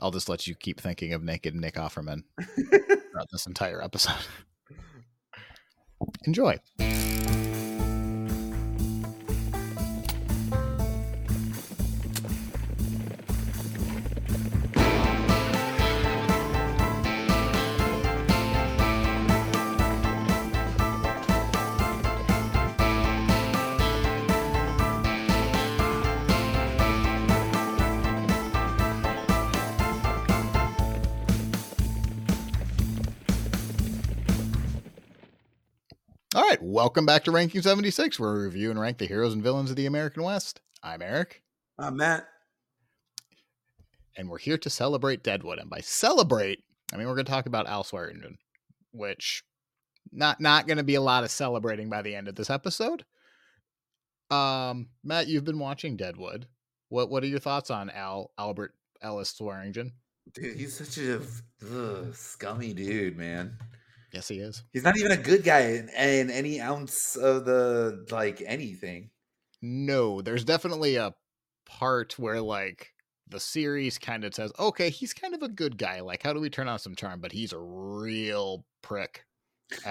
I'll just let you keep thinking of naked Nick Offerman throughout this entire episode. Enjoy. Right, welcome back to Ranking 76, where we review and rank the heroes and villains of the American West. I'm Eric, I'm Matt. and we're here to celebrate Deadwood. And by celebrate, I mean we're going to talk about Al Swearingen, which not not going to be a lot of celebrating by the end of this episode. Um, Matt, you've been watching Deadwood. What what are your thoughts on Al Albert Ellis Swearingen? Dude, he's such a ugh, scummy dude, man. Yes, he is. He's not even a good guy in, in any ounce of the like anything. No, there's definitely a part where like the series kind of says, okay, he's kind of a good guy. Like, how do we turn on some charm? But he's a real prick.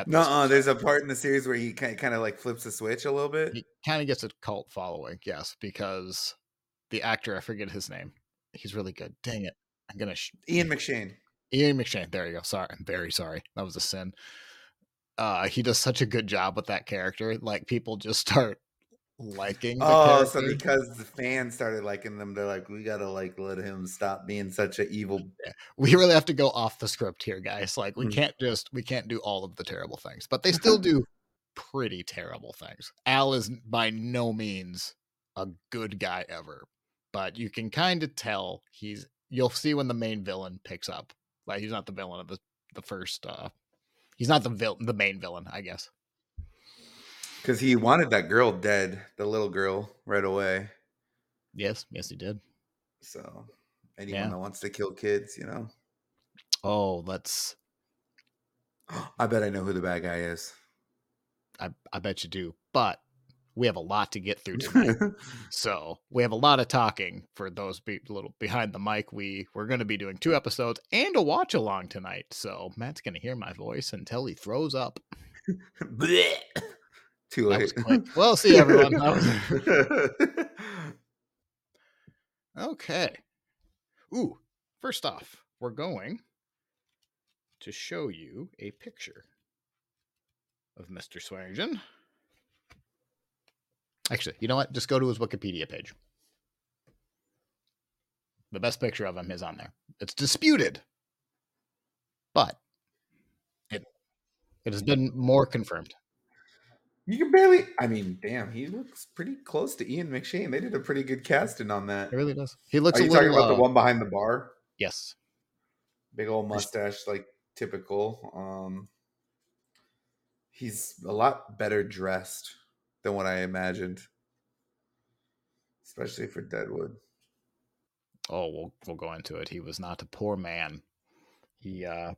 No, there's a part in the series where he kind kind of like flips the switch a little bit. he kind of gets a cult following, yes, because the actor, I forget his name, he's really good. Dang it. I'm going to. Sh- Ian McShane. Ian McShane. There you go. Sorry. I'm very sorry. That was a sin. Uh, he does such a good job with that character. Like, people just start liking the Oh, so because the fans started liking them, they're like, we gotta like let him stop being such an evil. we really have to go off the script here, guys. Like we Mm. can't just we can't do all of the terrible things, but they still do pretty terrible things. Al is by no means a good guy ever, but you can kind of tell he's you'll see when the main villain picks up. Like he's not the villain of the the first uh he's not the vil- the main villain, I guess. Because he wanted that girl dead, the little girl, right away. Yes, yes he did. So anyone Yeah. that wants to kill kids, you know. Oh, let's I bet I know who the bad guy is. I I bet you do. But we have a lot to get through tonight. So we have a lot of talking for those be- little behind the mic. We we're going to be doing two episodes and a watch along tonight. So Matt's going to hear my voice until he throws up. Too late. Well, see everyone. Was- okay. Ooh, first off, we're going to show you a picture of Mr. Swearingen. Actually, you know what? Just go to his Wikipedia page. The best picture of him is on there. It's disputed, but it it has been more confirmed. you can barely. I mean, damn, he looks pretty close to Ian McShane. They did a pretty good casting on that. It really does. He looks Are a you little. talking about uh, the one behind the bar? Yes, Big old mustache, like typical. Um, he's a lot better dressed than what I imagined, especially for Deadwood. oh we'll we'll go into it. He was not a poor man. He uh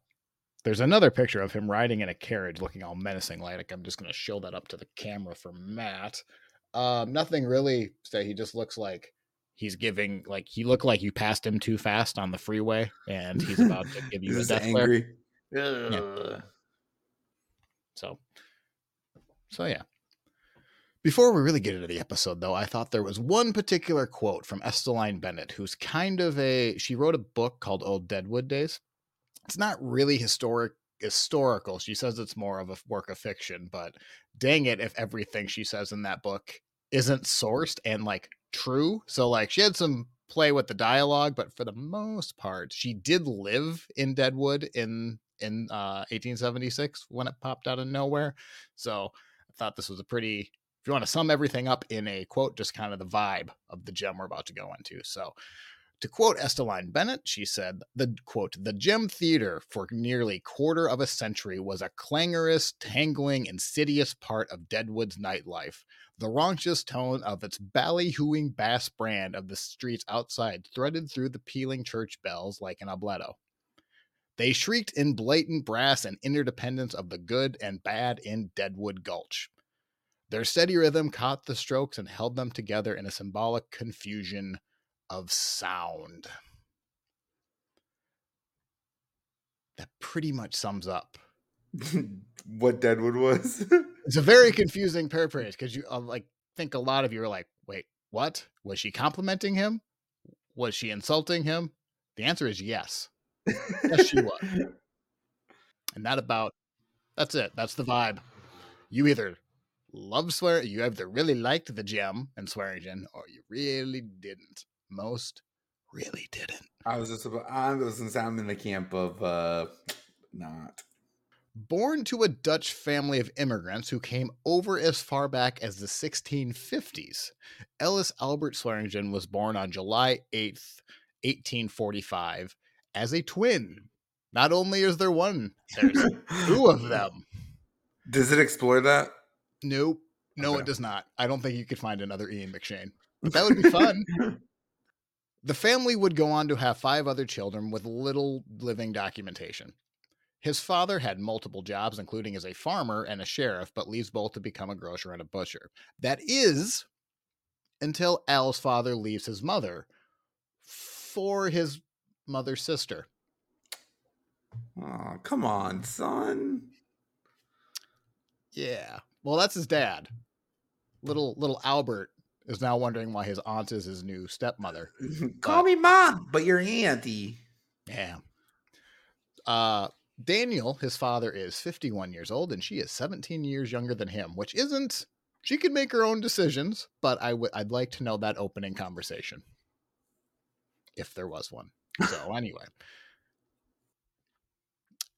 there's another picture of him riding in a carriage looking all menacing like i'm just going to show that up to the camera for matt. Um nothing really say. He just looks like he's giving like he looked like you passed him too fast on the freeway and he's about to give you a death glare angry. So, so yeah. Before we really get into the episode, though, I thought there was one particular quote from Estelline Bennett, who's kind of a. She wrote a book called Old Deadwood Days. It's not really historic historical. She says it's more of a work of fiction, but dang it, if everything she says in that book isn't sourced and like true. So like she had some play with the dialogue, but for the most part, she did live in Deadwood in in uh 1876 when it popped out of nowhere. So I thought this was a pretty if you want to sum everything up in a quote, just kind of the vibe of the gem we're about to go into. So to quote Estelline Bennett, she said, the quote, the Gem Theater for nearly quarter of a century was a clangorous, tangling, insidious part of Deadwood's nightlife. The raunchous tone of its ballyhooing bass brand of the streets outside threaded through the pealing church bells like an obbligato. They shrieked in blatant brass and interdependence of the good and bad in Deadwood Gulch. Their steady rhythm caught the strokes and held them together in a symbolic confusion of sound. that pretty much sums up what Deadwood was. it's a very confusing paraphrase because you uh, like think a lot of you are like, wait, what? Was she complimenting him? Was she insulting him? The answer is yes. Yes, she was. And that about that's it. That's the vibe. You either love swear you either really liked the gem and Swearingen, or you really didn't. Most really didn't. I was just about I was gonna I'm in the camp of uh not. Born to a Dutch family of immigrants who came over as far back as the 1650s, Ellis Albert Swearingen was born on July 8th, 1845, as a twin. Not only is there one, there's two of them. Does it explore that? Nope. No, okay. it does not. I don't think you could find another Ian McShane. But that would be fun. the family would go on to have five other children with little living documentation. His father had multiple jobs, including as a farmer and a sheriff, but leaves both to become a grocer and a butcher. That is until Al's father leaves his mother for his mother's sister. Oh, come on, son. Yeah. Well, that's his dad. Little little Albert is now wondering why his aunt is his new stepmother. Call but, me mom, but you're auntie. Yeah. Uh Daniel, his father, is 51 years old and she is 17 years younger than him, which isn't. She could make her own decisions, but I would I'd like to know that opening conversation, if there was one. So anyway,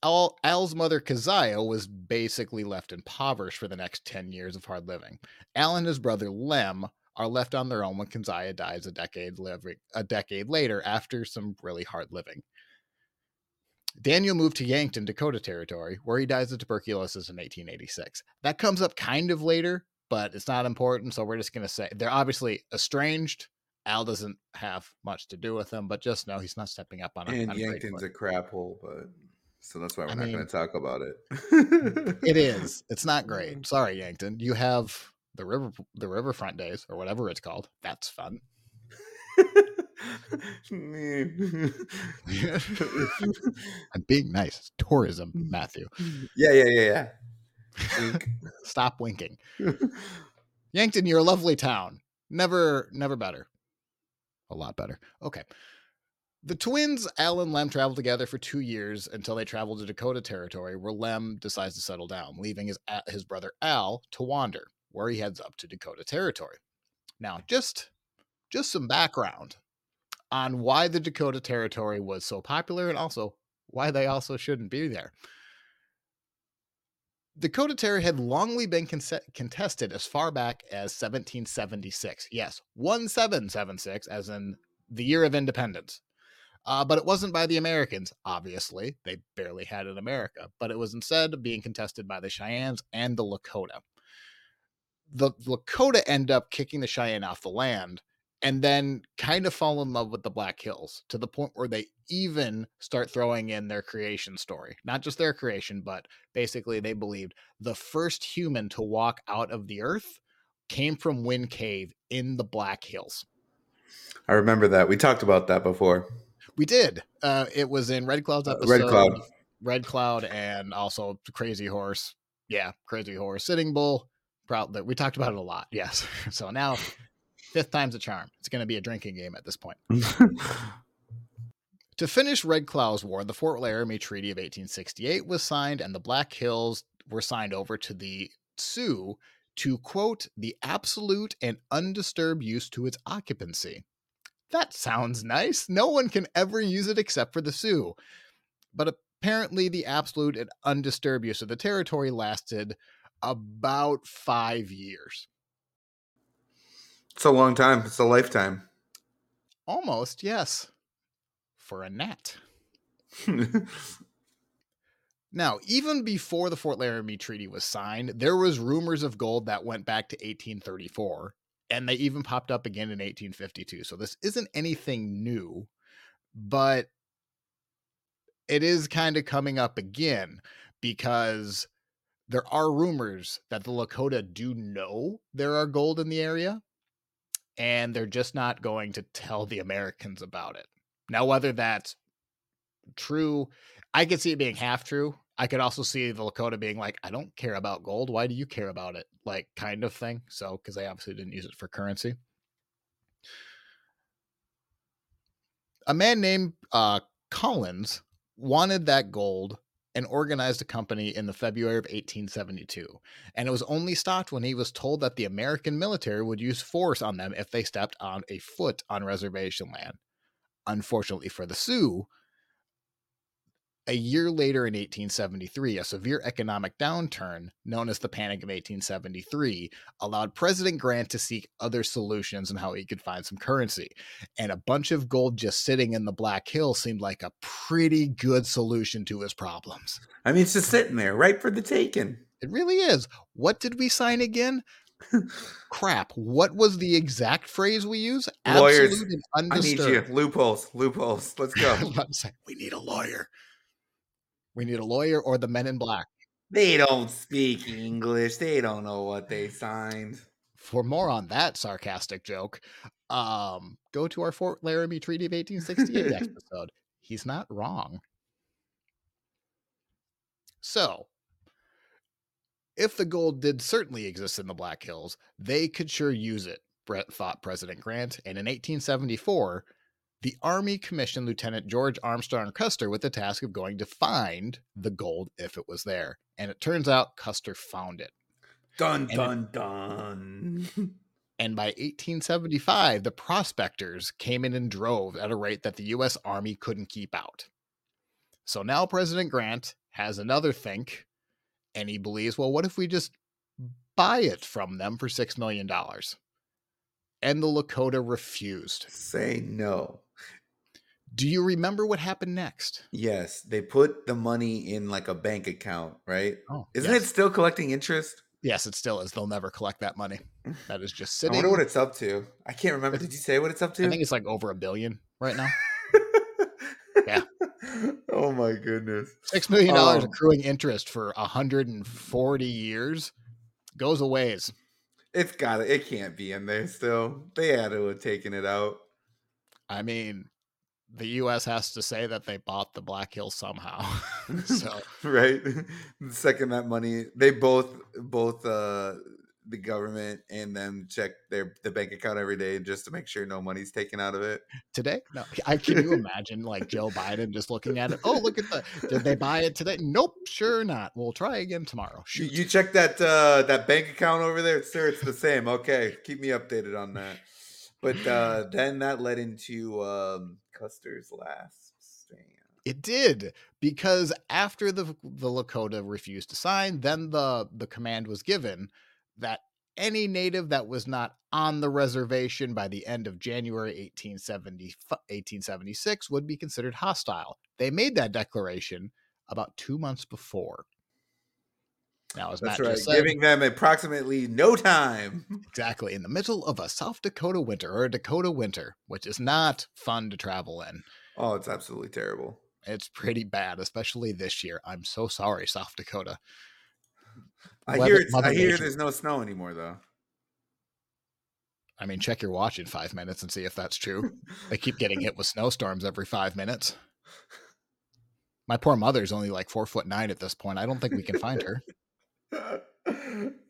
Al, Al's mother Keziah was basically left impoverished for the next 10 years of hard living. Al and his brother Lem are left on their own when Keziah dies a decade living, a decade later after some really hard living. Daniel moved to Yankton, Dakota Territory, where he dies of tuberculosis in 1886. That comes up kind of later, but it's not important. So we're just going to say they're obviously estranged. Al doesn't have much to do with them, but just know he's not stepping up on. And a, on Yankton's a crap hole, but so that's why we're I not going to talk about it. Mm, it is. It's not great. Mm. Sorry, Yankton. You have the river, the riverfront days, or whatever it's called. That's fun. I'm being nice. It's tourism, mm. Matthew. Yeah, yeah, yeah, yeah. Wink. Stop winking. Yankton, you're a lovely town. Never, never better. A lot better. Okay. The twins, Al and Lem, travel together for two years until they travel to Dakota Territory, where Lem decides to settle down, leaving his his brother Al to wander, where he heads up to Dakota Territory. Now, just just some background on why the Dakota Territory was so popular and also why they also shouldn't be there. Dakota Territory had longly been con- contested as far back as 1776. Yes, 1776, as in the year of independence. Uh, but it wasn't by the Americans, obviously. They barely had in America, but it was instead being contested by the Cheyennes and the Lakota. The Lakota end up kicking the Cheyenne off the land and then kind of fall in love with the Black Hills to the point where they even start throwing in their creation story. Not just their creation, but basically they believed the first human to walk out of the earth came from Wind Cave in the Black Hills. I remember that. We talked about that before. We did. Uh, it was in Red Cloud's episode. Red Cloud. Red Cloud and also Crazy Horse. Yeah, Crazy Horse. Sitting Bull. Proud that we talked about it a lot. Yes. so now Fifth time's a charm. It's going to be a drinking game at this point. to finish Red Cloud's War, the Fort Laramie Treaty of 1868 was signed, and the Black Hills were signed over to the Sioux to quote the absolute and undisturbed use to its occupancy. That sounds nice. No one can ever use it except for the Sioux. But apparently, the absolute and undisturbed use of the territory lasted about five years. It's a long time. It's a lifetime. Almost, yes. For a gnat. now, even before the Fort Laramie Treaty was signed, there was rumors of gold that went back to 1834, and they even popped up again in 1852. So this isn't anything new, but it is kind of coming up again because there are rumors that the Lakota do know there are gold in the area and they're just not going to tell the Americans about it. Now, whether that's true, I could see it being half true. I could also see the Lakota being like, I don't care about gold. Why do you care about it? Like, kind of thing. So, because they obviously didn't use it for currency. A man named uh, Collins wanted that gold and organized a company in the February of 1872. And it was only stopped when he was told that the American military would use force on them if they stepped on a foot on reservation land. Unfortunately for the Sioux, a year later in 1873, a severe economic downturn, known as the Panic of 1873, allowed President Grant to seek other solutions on how he could find some currency. And a bunch of gold just sitting in the Black Hills seemed like a pretty good solution to his problems. I mean, it's just sitting there, right for the taking. It really is. What did we sign again? Crap. What was the exact phrase we use? Lawyers. Absolute and I need you. Loopholes. Loopholes. Let's go. about to say, we need a lawyer. We need a lawyer or the men in black. they don't speak English. They don't know what they signed. For more on that sarcastic joke, um, go to our Fort Laramie Treaty of 1868 episode. He's not wrong. So, if the gold did certainly exist in the Black Hills, they could sure use it, Brett thought President Grant. And in 1874, the Army commissioned Lieutenant George Armstrong Custer with the task of going to find the gold if it was there. And it turns out Custer found it. Dun it- dun dun. And by 1875, the prospectors came in in droves at a rate that the U.S. Army couldn't keep out. So now President Grant has another think, and he believes, well, what if we just buy it from them for $6 million? And the Lakota refused. Say no. Do you remember what happened next? Yes, they put the money in like a bank account, right? Oh, Isn't yes. it still collecting interest? Yes, it still is. They'll never collect that money. That is just sitting. I wonder what it's up to. I can't remember. Did you say what it's up to? I think it's like over a billion right now. Yeah. oh my goodness. Six million dollars Um, accruing interest for hundred and forty years goes a ways. It's got to It can't be in there still. They had to have taken it out. I mean, the U.S. has to say that they bought the Black Hills somehow. so right. The second that money, they both both uh the government and them check their the bank account every day just to make sure no money's taken out of it. today, no, I can you imagine like Joe Biden just looking at it. Oh, look at the. Did they buy it today? Nope, sure not. We'll try again tomorrow. You, you check that uh that bank account over there, sir. It's the same. Okay, keep me updated on that. But uh then that led into um Custer's last stand. It did because after the the Lakota refused to sign, then the the command was given that any native that was not on the reservation by the end of January 1870, 1876 would be considered hostile. They made that declaration about two months before. Now, as That's Matt right. just said, Giving them approximately no time. exactly in the middle of a South Dakota winter or a Dakota winter, which is not fun to travel in. Oh, it's absolutely terrible. It's pretty bad, especially this year. I'm so sorry, South Dakota. I Weather- hear it's, Mother I hear there's no snow anymore though. I mean, check your watch in five minutes and see if that's true. they keep getting hit with snowstorms every five minutes. My poor mother's only like four foot nine at this point. I don't think we can find her. Little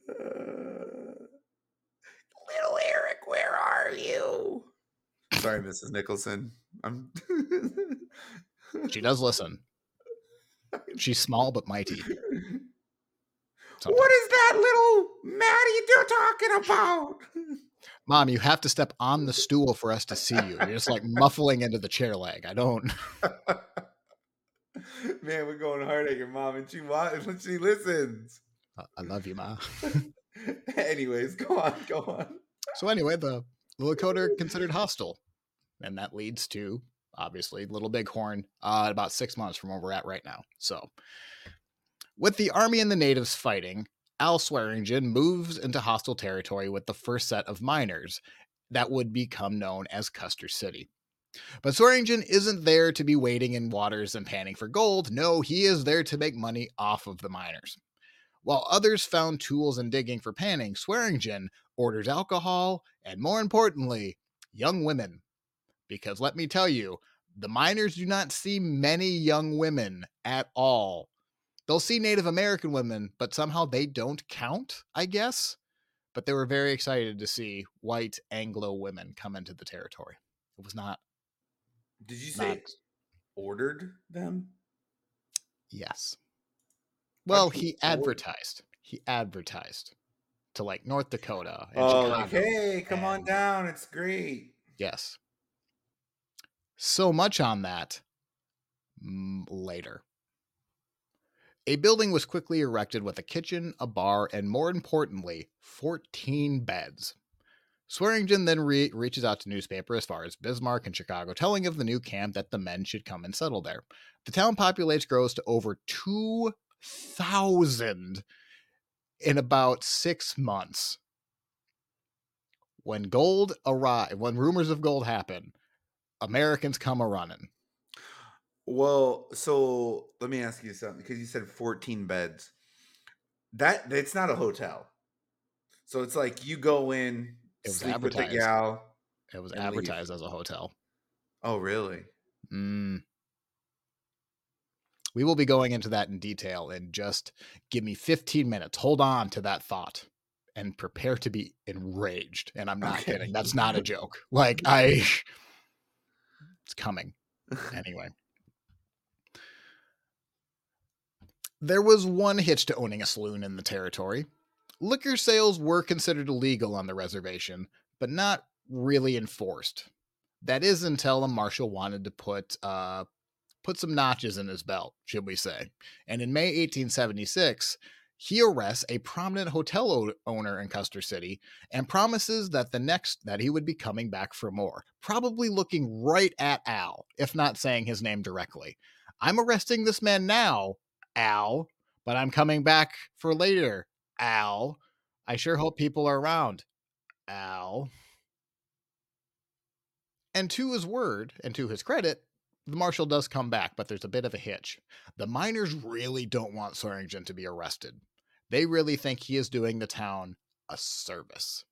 Eric, where are you? Sorry, Mrs. Nicholson. I'm She does listen. She's small but mighty. What sometimes. is that little Maddie you're talking about? Mom, you have to step on the stool for us to see you. You're just like muffling into the chair leg. I don't. Man, we're going hard at your mom, and she wa- and she listens. I love you, Ma. Anyways, go on, go on. So anyway, the Lakota are considered hostile, and that leads to obviously Little Bighorn uh, about six months from where we're at right now. So, with the army and the natives fighting, Al Swearingen moves into hostile territory with the first set of miners that would become known as Custer City. But Swearingen isn't there to be wading in waters and panning for gold. No, he is there to make money off of the miners. While others found tools and digging for panning, Swearingen orders alcohol and, more importantly, young women. Because let me tell you, The miners do not see many young women at all. They'll see Native American women, but somehow they don't count, I guess. But they were very excited to see white Anglo women come into the territory. It was not. Did you say ordered them? yes. Well, he advertised. He advertised to like North Dakota and Oh, Chicago. hey, come on down. It's great. Yes. So much on that mm, later. A building was quickly erected with a kitchen, a bar, and more importantly, 14 beds. Swearingen then re- reaches out to newspaper as far as Bismarck and Chicago, telling of the new camp that the men should come and settle there. The town population grows to over 2,000 in about six months. When gold arrive, when rumors of gold happen, Americans come a running. Well, so let me ask you something because you said 14 beds. That it's not a hotel. So it's like you go in, It was sleep with the advertised. gal. It was And leave. advertised as a hotel. Oh, really? Mm. We will be going into that in detail and just give me 15 minutes. Hold on to that thought and prepare to be enraged. And I'm not Okay. kidding. That's not a joke. Like, I. It's coming. Anyway. There was one hitch to owning a saloon in the territory. Liquor sales were considered illegal on the reservation, but not really enforced. That is until a marshal wanted to put uh, put some notches in his belt, should we say. And in May 1876, he arrests a prominent hotel o- owner in Custer City and promises that the next that he would be coming back for more, probably looking right at Al, if not saying his name directly. I'm arresting this man now, Al, but I'm coming back for later, Al. I sure hope people are around, Al. And to his word and to his credit, the marshal does come back, but there's a bit of a hitch. The miners really don't want Swearingen to be arrested. They really think he is doing the town a service.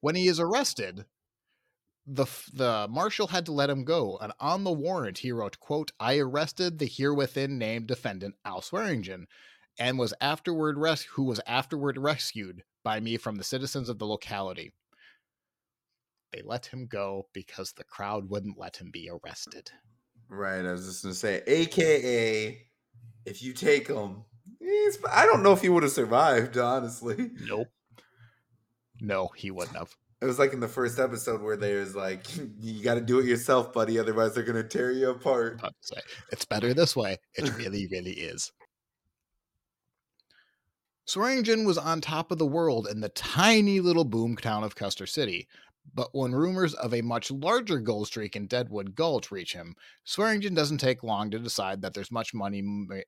When he is arrested, the the marshal had to let him go, and on the warrant he wrote, "quote I arrested the herewithin named defendant Al Swearingen, and was afterward res- who was afterward rescued by me from the citizens of the locality." They let him go because the crowd wouldn't let him be arrested. Right. I was just gonna say, AKA, if you take him, I don't know if he would have survived. Honestly, Nope. No, he wouldn't have. it was like in the first episode where there's like, you got to do it yourself, buddy. Otherwise, they're gonna tear you apart. It's better this way. It really, really is. Swearingen was on top of the world in the tiny little boom town of Custer City, but when rumors of a much larger gold streak in Deadwood Gulch reach him, Swearingen doesn't take long to decide that there's much money,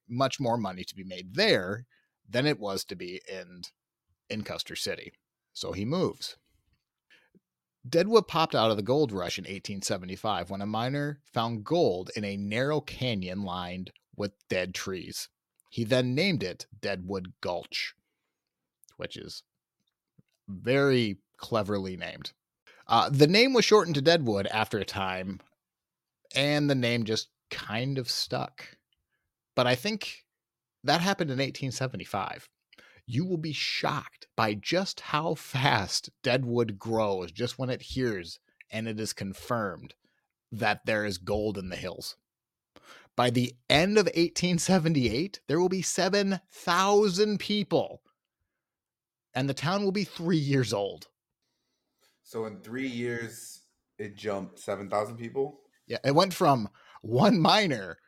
much more money to be made there than it was to be in in Custer City. So he moves. Deadwood popped out of the gold rush in 1875 when a miner found gold in a narrow canyon lined with dead trees. He then named it Deadwood Gulch, which is very cleverly named. Uh, the name was shortened to Deadwood after a time, and the name just kind of stuck. But I think that happened in 1875 you will be shocked by just how fast Deadwood grows just when it hears and it is confirmed that there is gold in the hills. By the end of 1878, there will be 7,000 people, and the town will be three years old. So in three years, it jumped seven thousand people. Yeah, it went from one miner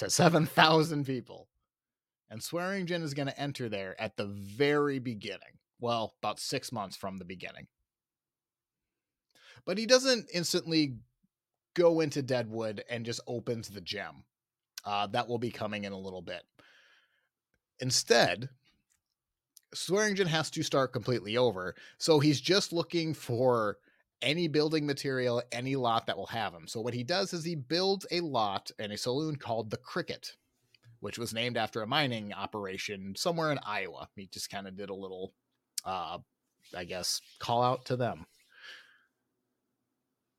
to 7,000 people. And Swearingen is going to enter there at the very beginning. Well, about six months from the beginning. But he doesn't instantly go into Deadwood and just opens the gem. Uh, that will be coming in a little bit. Instead, Swearingen has to start completely over. So he's just looking for any building material, any lot that will have him. So what he does is he builds a lot and a saloon called the Cricket, which was named after a mining operation somewhere in Iowa. He just kind of did a little, uh, I guess, call out to them.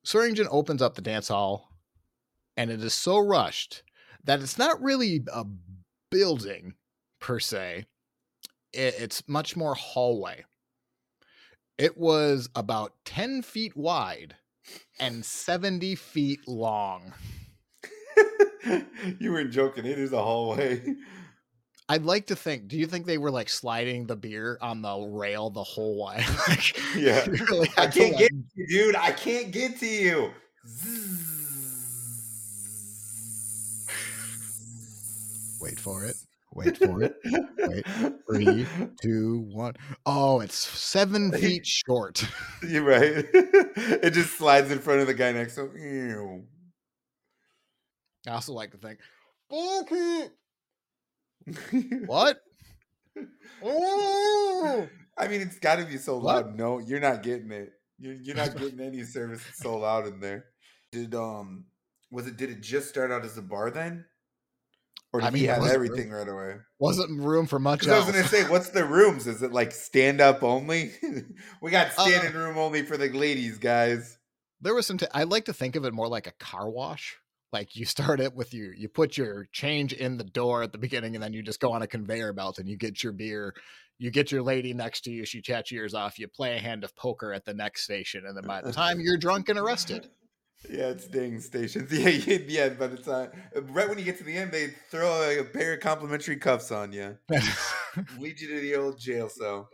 Swearingen opens up the dance hall, and it is so rushed that it's not really a building per se. It, it's much more hallway. It was about 10 feet wide and 70 feet long. you weren't joking. It is a hallway. I'd like to think. Do you think they were like sliding the beer on the rail the whole way? like, Yeah. really I can't get to you, dude. I can't get to you. Wait for it. Wait for it. Wait. Three, two, one. Oh, it's seven feet short. You're right. it just slides in front of the guy next to him. Ew. I also like to think, what? Oh! I mean, it's got to be so What? loud. No, you're not getting it. You're, you're not getting any service so loud in there. Did um was it? Did it just start out as a bar then, or did I mean, he have everything right away? Wasn't room for much I was gonna say, what's the rooms? Is it like stand up only? we got Uh, standing room only for the ladies, guys. there was some. T- I like to think of it more like a car wash. Like you start it with you, you put your change in the door at the beginning, and then you just go on a conveyor belt and you get your beer. You get your lady next to you. She chats your ears off. You play a hand of poker at the next station, and then by the time you're drunk and arrested, Yeah, it's dang stations. Yeah, yeah, yeah. By the time, right when you get to the end, they throw like, a pair of complimentary cuffs on you, lead you to the old jail cell.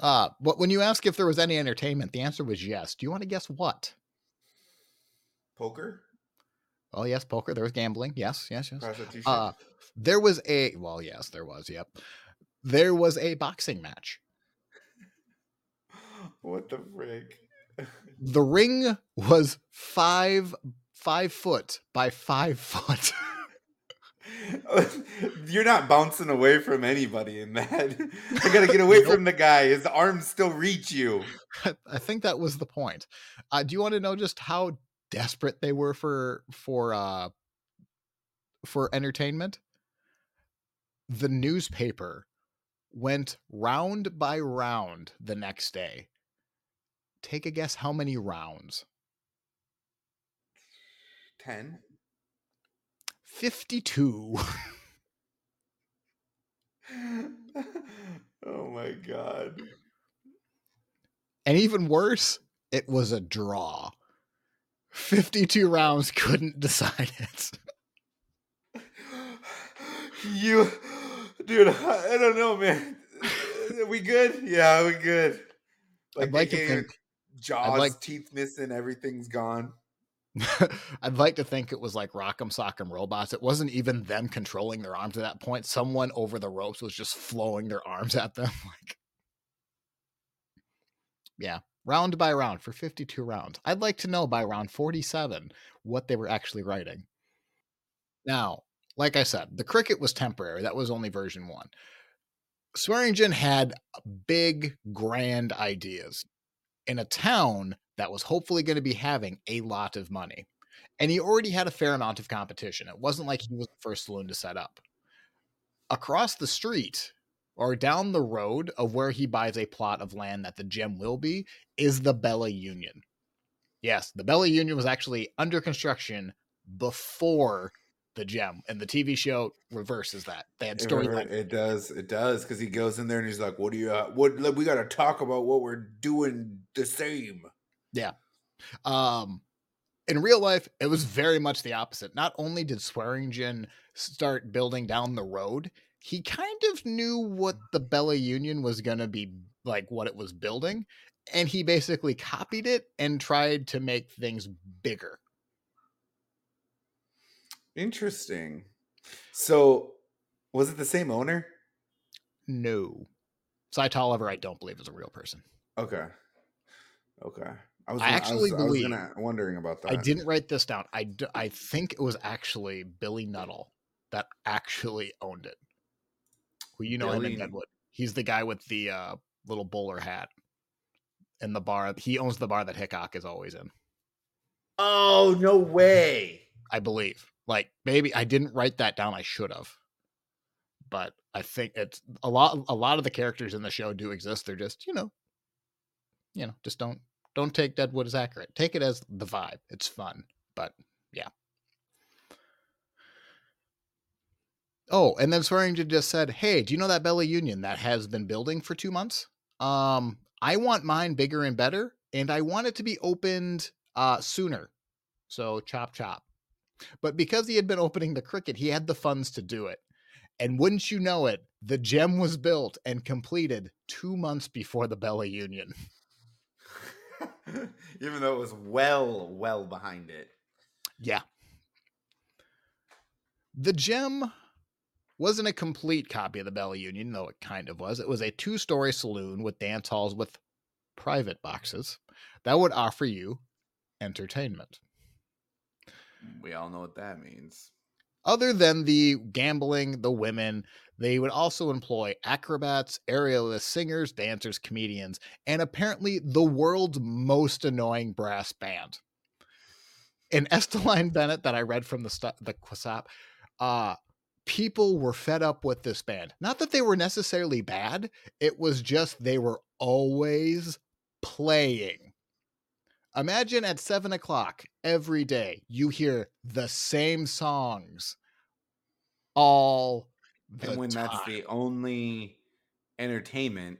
uh, but when you ask if there was any entertainment, the answer was yes. Do you want to guess what? Poker, Oh, yes, poker. There was gambling. Yes, yes, yes. prostitution. Uh, there was a well, yes, there was. Yep, there was a boxing match. what the frick? The ring was five five foot by five foot. You're not bouncing away from anybody in that. I gotta get away from the guy. His arms still reach you. I think that was the point. Uh, do you want to know just how desperate they were for for uh for entertainment? The newspaper went round by round the next day. Take a guess how many rounds? Ten. 52. oh my god. And even worse, it was a draw. 52 rounds couldn't decide it. You, dude, I I don't know, man. Are we good? Yeah, we good. I'd like to think jaws, like- teeth missing, everything's gone. I'd like to think it was like Rock'em Sock'em Robots. It wasn't even them controlling their arms at that point. Someone over the ropes was just flowing their arms at them. Like, yeah, round by round for 52 rounds. I'd like to know by round 47 what they were actually writing. Now, like I said, the cricket was temporary. That was only version one. Swearingen had big, grand ideas in a town that was hopefully going to be having a lot of money. And he already had a fair amount of competition. It wasn't like he was the first saloon to set up. Across the street or down the road of where he buys a plot of land that the gem will be is the Bella Union. Yes, the Bella Union was actually under construction before the gem, and the TV show reverses that. They had It, storyline. it does, it does, because he goes in there and he's like, "What do you? Uh, what? We got to talk about what we're doing the same." Yeah. Um, in real life, it was very much the opposite. Not only did Swearingen start building down the road, he kind of knew what the Bella Union was going to be like, what it was building, and he basically copied it and tried to make things bigger. Interesting. So, was it the same owner? No. Cy Tolliver, I don't believe is a real person. Okay. Okay. I was. I gonna- actually I was, believe- I was wondering about that. I didn't write this down. I, d- I think it was actually Billy Nuttall that actually owned it. Who you know him in Billy- Deadwood. He's the guy with the uh, little bowler hat and the bar. He owns the bar that Hickok is always in. Oh no way! I believe. Like maybe I didn't write that down. I should have. But I think it's a lot. A lot of the characters in the show do exist. They're just you know, you know, just don't Don't take Deadwood as accurate. Take it as the vibe. It's fun, but yeah. Oh, and then Swearingen just said, "Hey, do you know that Bella Union that has been building for two months? Um, I want mine bigger and better, and I want it to be opened uh sooner. So chop chop." But because he had been opening the cricket, he had the funds to do it. And wouldn't you know it, the gem was built and completed two months before the Bella Union. Even though it was well, well behind it. Yeah. The gem wasn't a complete copy of the Bella Union, though it kind of was. It was a two story saloon with dance halls with private boxes that would offer you entertainment. We all know what that means. Other than the gambling, the women, they would also employ acrobats, aerialists, singers, dancers, comedians, and apparently the world's most annoying brass band. In Estelline Bennett that I read from the the Quasap, uh, people were fed up with this band. Not that they were necessarily bad, it was just they were always playing. Imagine at seven o'clock every day, you hear the same songs all the and when time. that's the only entertainment,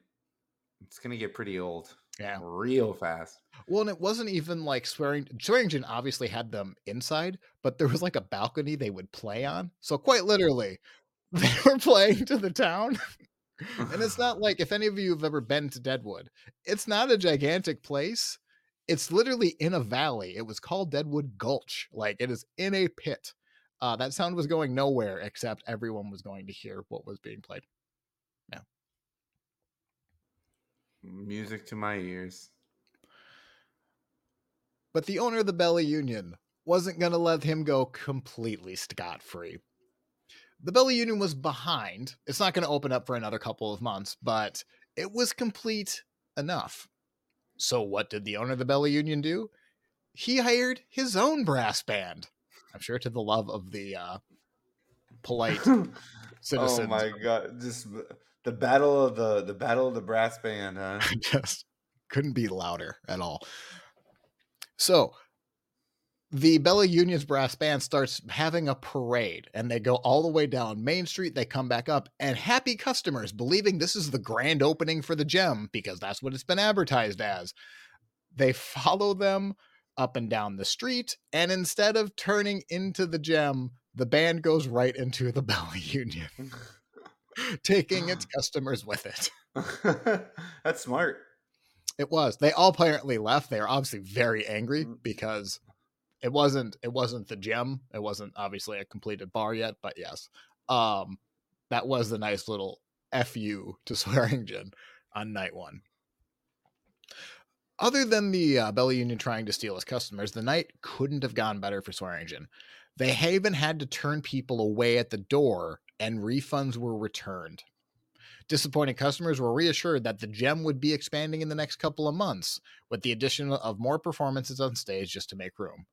it's gonna get pretty old. Yeah. Real fast. Well, and it wasn't even like swearing. Swearingen obviously had them inside, but there was like a balcony they would play on. So quite literally, they were playing to the town. and it's not like if any of you have ever been to Deadwood, it's not a gigantic place. It's literally in a valley. It was called Deadwood Gulch. Like it is in a pit. Uh, that sound was going nowhere except everyone was going to hear what was being played. Yeah. Music to my ears. But the owner of the Bella Union wasn't going to let him go completely scot free. The Bella Union was behind. It's not going to open up for another couple of months, but it was complete enough. So, what did the owner of the Bella Union do? He hired his own brass band. I'm sure to the love of the uh, polite citizens. Oh my god! Just the battle of the the battle of the brass band, huh? just couldn't be louder at all. So the Bella Union's brass band starts having a parade and they go all the way down Main Street. They come back up, and happy customers, believing this is the grand opening for the gem because that's what it's been advertised as, they follow them up and down the street. And instead of turning into the gem, the band goes right into the Bella Union, taking its customers with it. That's smart. It was. They all apparently left. They are obviously very angry Mm. because it wasn't it wasn't the gem. It wasn't obviously a completed bar yet, but yes. Um that was the nice little FU to Swearingen on night one. Other than the uh, Bella Union trying to steal his customers, the night couldn't have gone better for Swearingen. They even had to turn people away at the door, and refunds were returned. Disappointed customers were reassured that the gem would be expanding in the next couple of months, with the addition of more performances on stage just to make room.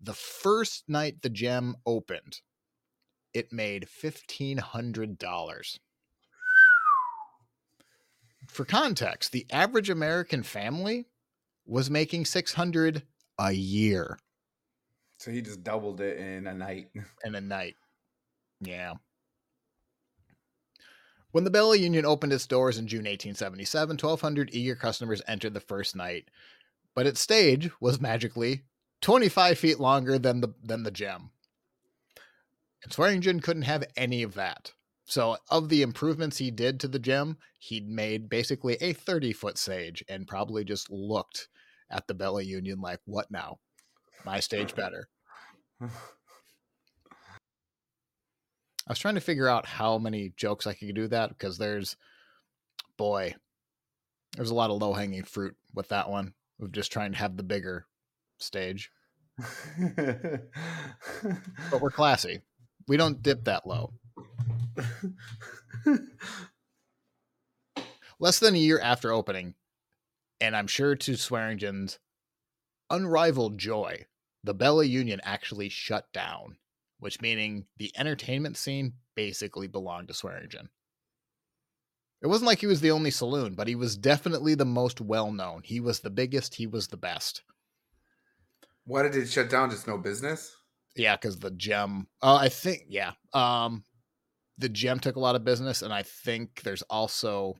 The first night the gem opened, it made $1,500. For context, the average American family was making 600 a year So he just doubled it in a night. in a night. Yeah. When the Bella Union opened its doors in June 1877, 1,200 eager customers entered the first night, but its stage was magically 25 feet longer than the than the gem. And Swearingen couldn't have any of that. So, of the improvements he did to the gem, he'd made basically a 30 foot stage and probably just looked at the Bella Union like, what now? My stage uh, better. I was trying to figure out how many jokes I could do that because there's, boy, there's a lot of low hanging fruit with that one of just trying to have the bigger stage. But we're classy. We don't dip that low. Less than a year after opening, and I'm sure to Swearingen's unrivaled joy, the Bella Union actually shut down, which meaning the entertainment scene basically belonged to Swearingen. It wasn't like he was the only saloon, but he was definitely the most well known. He was the biggest, he was the best. Why did it shut down? Just no business? Yeah, because the gem. Uh, I think yeah. Um, the gem took a lot of business, and I think there's also.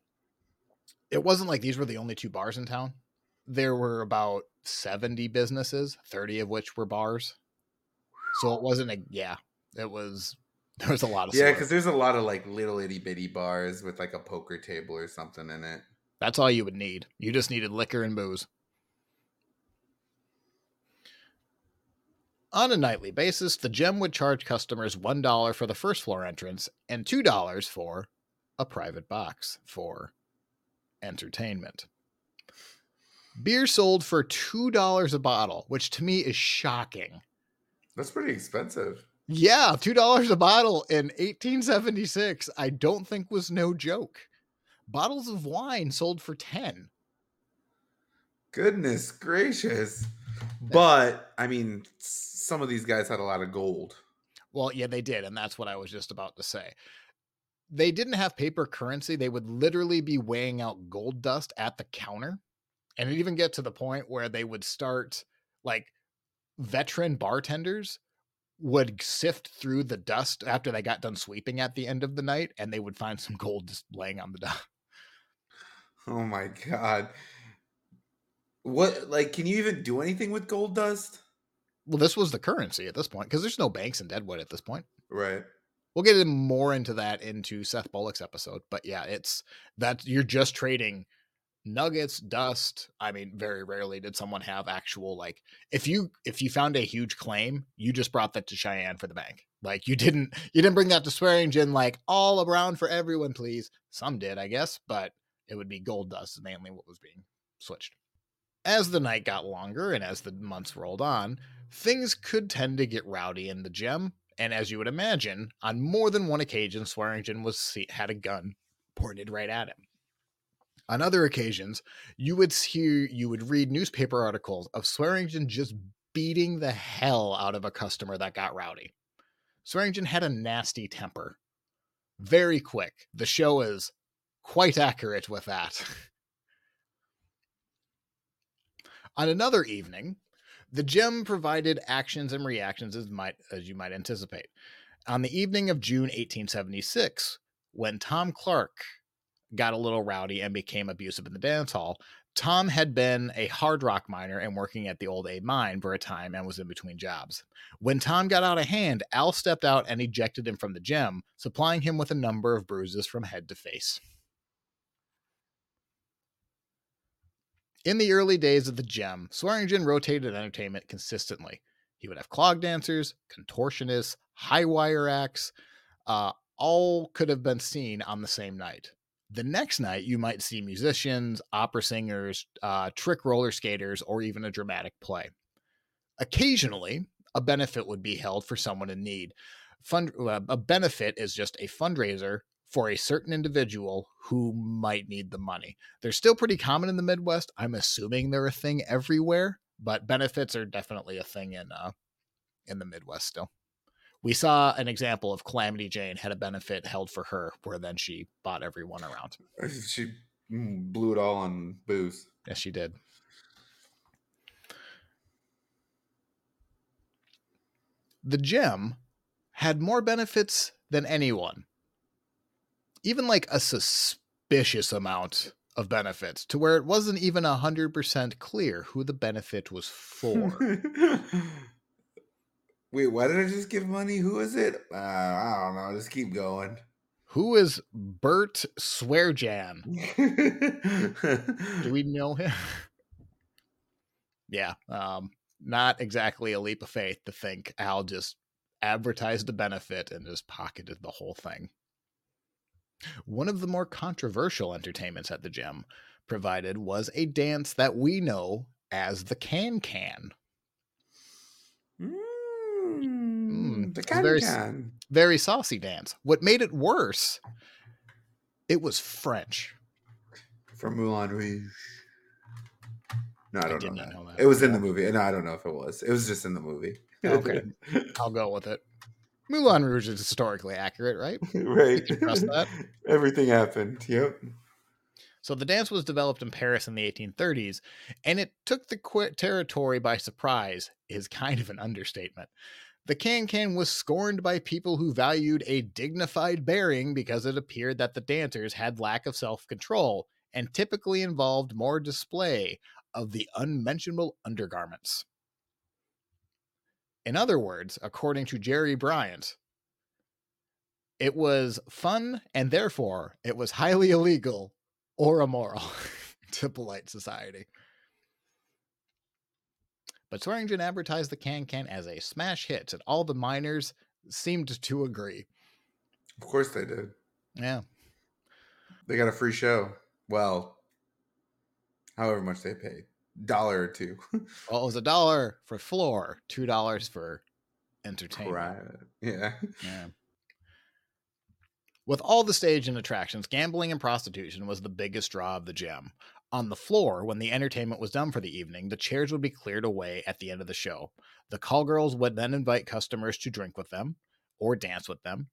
It wasn't like these were the only two bars in town. There were about seventy businesses, thirty of which were bars. So it wasn't a yeah. It was there was a lot of Yeah, because there's a lot of like little itty bitty bars with like a poker table or something in it. That's all you would need. You just needed liquor and booze. On a nightly basis, the gem would charge customers $1 for the first floor entrance and $2 for a private box for entertainment. Beer sold for $2 a bottle, which to me is shocking. That's pretty expensive. Yeah, $2 a bottle in 1876, I don't think was no joke. Bottles of wine sold for 10. Goodness gracious. But I mean, some of these guys had a lot of gold. Well, yeah, they did, and that's what I was just about to say. They didn't have paper currency. They would literally be weighing out gold dust at the counter. And it even get to the point where they would start like veteran bartenders would sift through the dust after they got done sweeping at the end of the night and they would find some gold just laying on the dust. Oh my god. What like can you even do anything with gold dust? Well, this was the currency at this point because there's no banks in Deadwood at this point. Right. We'll get in more into that into Seth Bullock's episode, but yeah, it's that you're just trading nuggets, dust. I mean, very rarely did someone have actual like if you if you found a huge claim, you just brought that to Cheyenne for the bank. Like you didn't you didn't bring that to Swearingen like all around for everyone, please. Some did, I guess, but it would be gold dust mainly what was being switched. As the night got longer and as the months rolled on, things could tend to get rowdy in the gem, and as you would imagine, on more than one occasion, Swearingen was had a gun pointed right at him. On other occasions, you would see you would read newspaper articles of Swearingen just beating the hell out of a customer that got rowdy. Swearingen had a nasty temper. Very quick. The show is quite accurate with that. On another evening, the gem provided actions and reactions as might as you might anticipate. On the evening of June 1876, when Tom Clark got a little rowdy and became abusive in the dance hall, Tom had been a hard rock miner and working at the old Abe mine for a time and was in between jobs. When Tom got out of hand, Al stepped out and ejected him from the gem, supplying him with a number of bruises from head to face. In the early days of the gem, Swearingen rotated entertainment consistently. He would have clog dancers, contortionists, high wire acts, uh, all could have been seen on the same night. The next night, you might see musicians, opera singers, uh, trick roller skaters, or even a dramatic play. Occasionally, a benefit would be held for someone in need. Fund, uh, a benefit is just a fundraiser for a certain individual who might need the money. They're still pretty common in the Midwest. I'm assuming they're a thing everywhere, but benefits are definitely a thing in uh, in the Midwest still. We saw an example of Calamity Jane had a benefit held for her, where then she bought everyone around. She mm, blew it all on booze. Yes, she did. The gem had more benefits than anyone. Even like a suspicious amount of benefits to where it wasn't even 100% clear who the benefit was for. Wait, why did I just give money? Who is it? Uh, I don't know. Just keep going. who is Bert Swearjan? Do we know him? yeah, um, not exactly a leap of faith to think Al just advertised a benefit and just pocketed the whole thing. One of the more controversial entertainments at the gym provided was a dance that we know as the can can. Mm, the it's can very can. Very saucy dance. What made it worse, it was French. from Moulin Rouge. No, I I don't did know, that. know that. It was in the movie. No, I don't know if it was. It was just in the movie. Okay. I'll go with it. Moulin Rouge is historically accurate, right? right. trust that. Everything happened. Yep. So the dance was developed in Paris in the 1830s, and it took the territory by surprise, is kind of an understatement. The can can was scorned by people who valued a dignified bearing because it appeared that the dancers had lack of self control and typically involved more display of the unmentionable undergarments. In other words, according to Jerry Bryant, it was fun and therefore it was highly illegal or immoral to polite society. But Swearingen advertised the Can Can as a smash hit, and all the miners seemed to agree. Of course they did. Yeah. They got a free show. Well, however much they paid. Dollar or two. Well, it was a dollar for floor, two dollars for entertainment. right. Yeah. Yeah. With all the stage and attractions, gambling and prostitution was the biggest draw of the gem. On the floor, when the entertainment was done for the evening, the chairs would be cleared away at the end of the show. The call girls would then invite customers to drink with them or dance with them.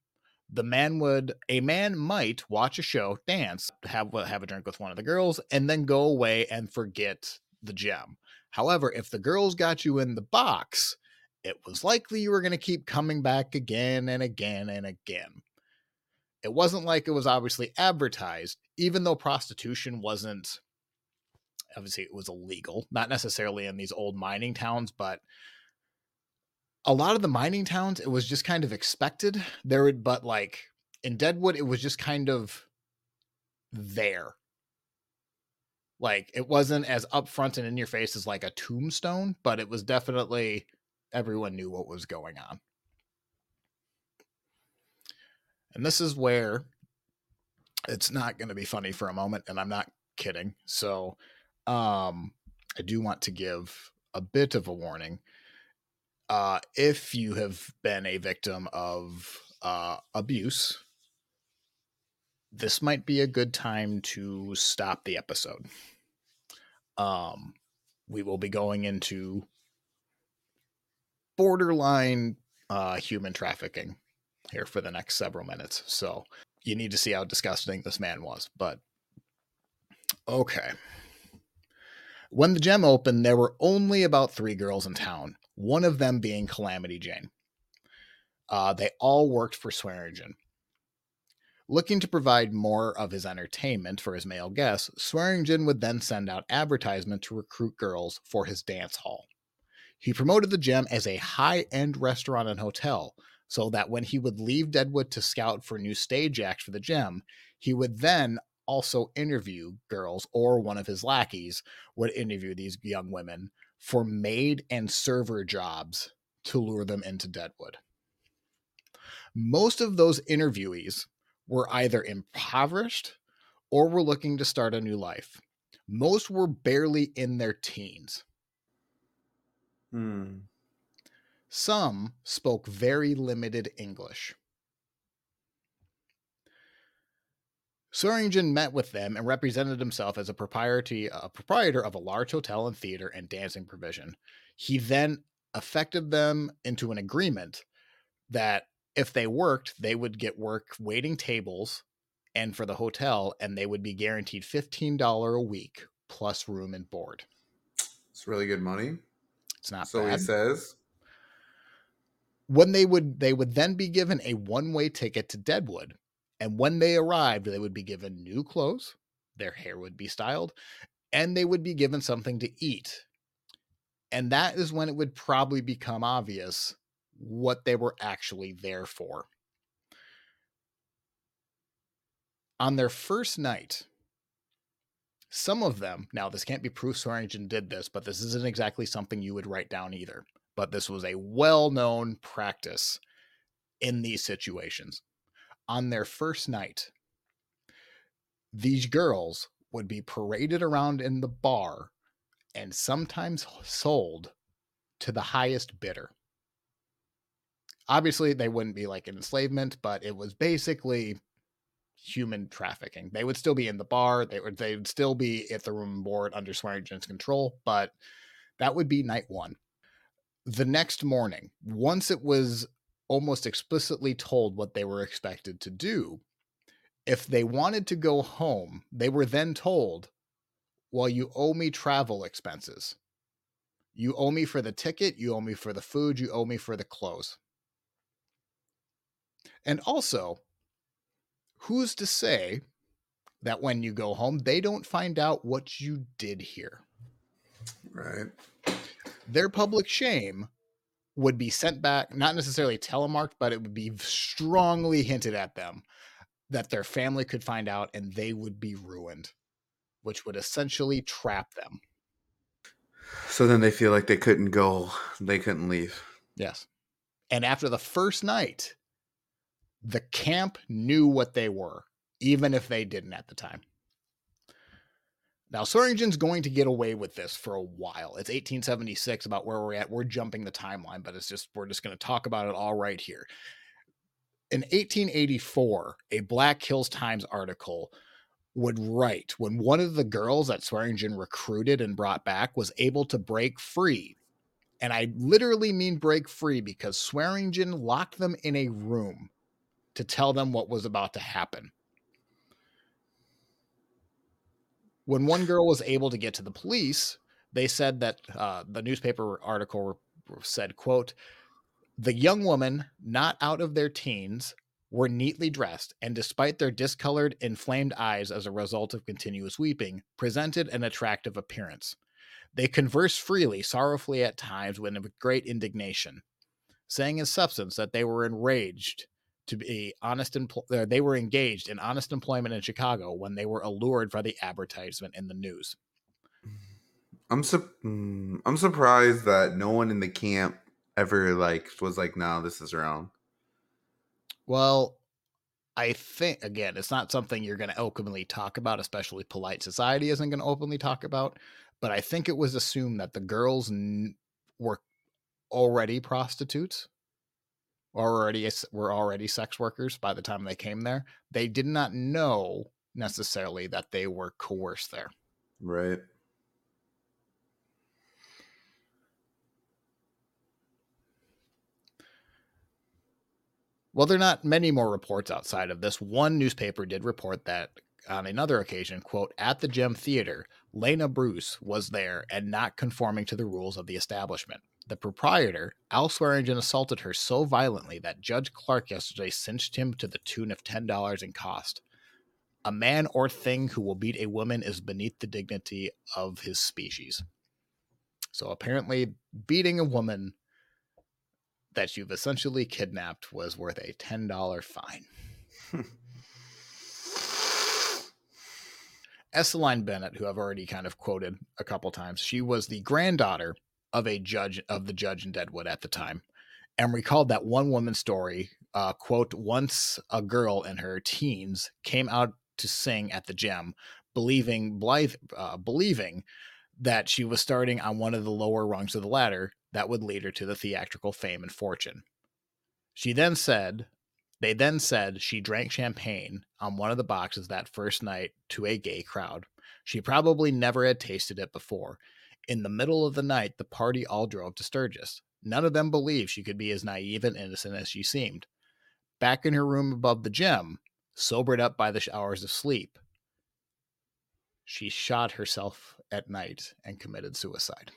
The man would a man might watch a show, dance, have have a drink with one of the girls, and then go away and forget the gem. However, if the girls got you in the box, it was likely you were going to keep coming back again and again and again. It wasn't like it was obviously advertised, even though prostitution wasn't obviously it was illegal, not necessarily in these old mining towns, but a lot of the mining towns, it was just kind of expected. There would, but like in Deadwood, it was just kind of there. Like it wasn't as upfront and in your face as like a tombstone, but it was definitely everyone knew what was going on. And this is where it's not going to be funny for a moment, and I'm not kidding. So, um, I do want to give a bit of a warning. Uh, if you have been a victim of uh, abuse, this might be a good time to stop the episode. Um, we will be going into borderline uh, human trafficking here for the next several minutes. So you need to see how disgusting this man was. But okay. When the gem opened, there were only about three girls in town, one of them being Calamity Jane. Uh, they all worked for Swearingen. Looking to provide more of his entertainment for his male guests, Swearingen would then send out advertisement to recruit girls for his dance hall. He promoted the gem as a high end restaurant and hotel, so that when he would leave Deadwood to scout for new stage acts for the gem, he would then also interview girls or one of his lackeys would interview these young women for maid and server jobs to lure them into Deadwood. Most of those interviewees were either impoverished or were looking to start a new life. Most were barely in their teens. Hmm. Some spoke very limited English. Swearingen met with them and represented himself as a a proprietor of a large hotel and theater and dancing provision. He then affected them into an agreement that if they worked, they would get work waiting tables and for the hotel, and they would be guaranteed $15 a week plus room and board. It's really good money. It's not So bad. he says. when they would they would then be given a one-way ticket to Deadwood and when they arrived they would be given new clothes their hair would be styled and they would be given something to eat and that is when it would probably become obvious what they were actually there for on their first night some of them now this can't be proof Swearingen did this but this isn't exactly something you would write down either but this was a well known practice in these situations. On their first night, these girls would be paraded around in the bar and sometimes sold to the highest bidder. Obviously, they wouldn't be like an enslavement, but it was basically human trafficking. They would still be in the bar, they would they would still be at the room board under Swearingen's control, but that would be night one the next morning, once it was almost explicitly told what they were expected to do. If they wanted to go home, they were then told, Well, you owe me travel expenses. You owe me for the ticket, you owe me for the food, you owe me for the clothes. And also, who's to say that when you go home, they don't find out what you did here? Right. Their public shame would be sent back, not necessarily telemarked, but it would be strongly hinted at them that their family could find out and they would be ruined, which would essentially trap them. So then they feel like they couldn't go, they couldn't leave. Yes. And after the first night, the camp knew what they were, even if they didn't at the time. Now, Swearingen's going to get away with this for a while. It's 1876 about where we're at. We're jumping the timeline, but it's just, we're just going to talk about it all right here. In 1884, a Black Hills Times article would write when one of the girls that Swearingen recruited and brought back was able to break free. And I literally mean break free because Swearingen locked them in a room to tell them what was about to happen. When one girl was able to get to the police, they said that uh, the newspaper article said, quote, the young woman, not out of their teens, were neatly dressed and despite their discolored, inflamed eyes as a result of continuous weeping, presented an attractive appearance. They conversed freely, sorrowfully at times, with great indignation, saying in substance that they were enraged to be honest empl- they were engaged in honest employment in Chicago when they were allured by the advertisement in the news. I'm su- mm, I'm surprised that no one in the camp ever like was like, "No, this is wrong." Well, I think again, it's not something you're going to openly talk about, especially polite society isn't going to openly talk about. But I think it was assumed that the girls n- were already prostitutes already were already sex workers by the time they came there. They did not know necessarily that they were coerced there. Right. Well, there are not many more reports outside of this. One newspaper did report that on another occasion, quote, at the Gem Theater, Lena Bruce was there and not conforming to the rules of the establishment. The proprietor, Al Swearingen, assaulted her so violently that Judge Clark yesterday cinched him to the tune of $10 in cost. A man or thing who will beat a woman is beneath the dignity of his species. So apparently, beating a woman that you've essentially kidnapped was worth a $10 fine. Estelline Bennett, who I've already kind of quoted a couple times, she was the granddaughter of a judge of the judge in Deadwood at the time, and recalled that one woman's story. Uh, quote: Once a girl in her teens came out to sing at the gym, believing Blythe, uh, believing that she was starting on one of the lower rungs of the ladder that would lead her to the theatrical fame and fortune. She then said, they then said she drank champagne on one of the boxes that first night to a gay crowd. She probably never had tasted it before, in the middle of the night, the party all drove to Sturgis. None of them believed she could be as naive and innocent as she seemed. Back in her room above the gym, sobered up by the hours of sleep, she shot herself at night and committed suicide.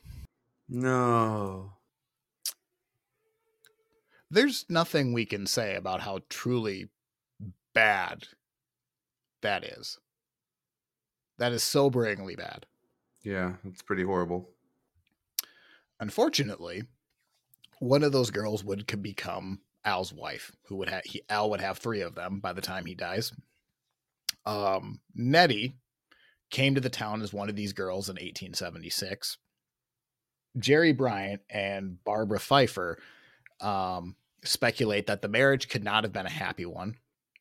No. There's nothing we can say about how truly bad that is. That is soberingly bad. Yeah, it's pretty horrible. Unfortunately, one of those girls would could become Al's wife, who would have Al would have three of them by the time he dies. Um, Nettie came to the town as one of these girls in 1876. Jerry Bryant and Barbara Fifer um, speculate that the marriage could not have been a happy one.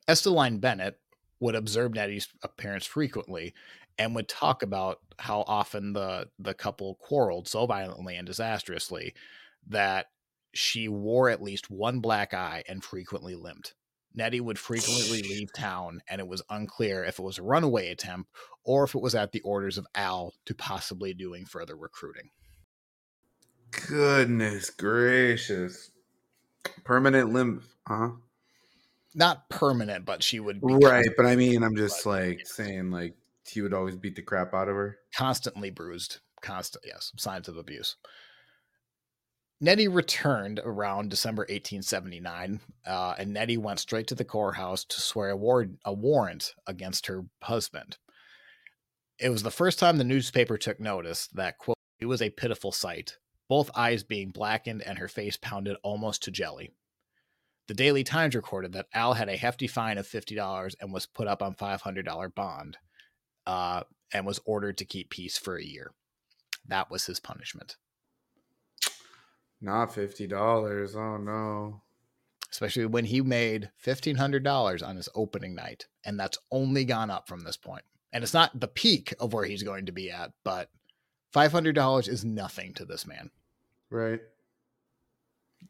Estelline Bennett would observe Nettie's appearance frequently and would talk about how often the the couple quarreled so violently and disastrously that she wore at least one black eye and frequently limped. Nettie would frequently leave town, and it was unclear if it was a runaway attempt or if it was at the orders of Al to possibly doing further recruiting. Goodness gracious. permanent limp, Huh? Not permanent, but she would be Right, but I mean, I'm just like saying, like he would always beat the crap out of her. constantly bruised. Constant, yes, signs of abuse. Nettie returned around December 1879, uh, and Nettie went straight to the courthouse to swear a, war- a warrant against her husband. It was the first time the newspaper took notice that, quote, it was a pitiful sight, both eyes being blackened and her face pounded almost to jelly. The Daily Times recorded that Al had a hefty fine of $50 and was put up on $500 bond uh, and was ordered to keep peace for a year. That was his punishment. Not fifty dollars. Oh no. especially when he made $1,500 on his opening night. And that's only gone up from this point. And it's not the peak of where he's going to be at, but $500 is nothing to this man. Right.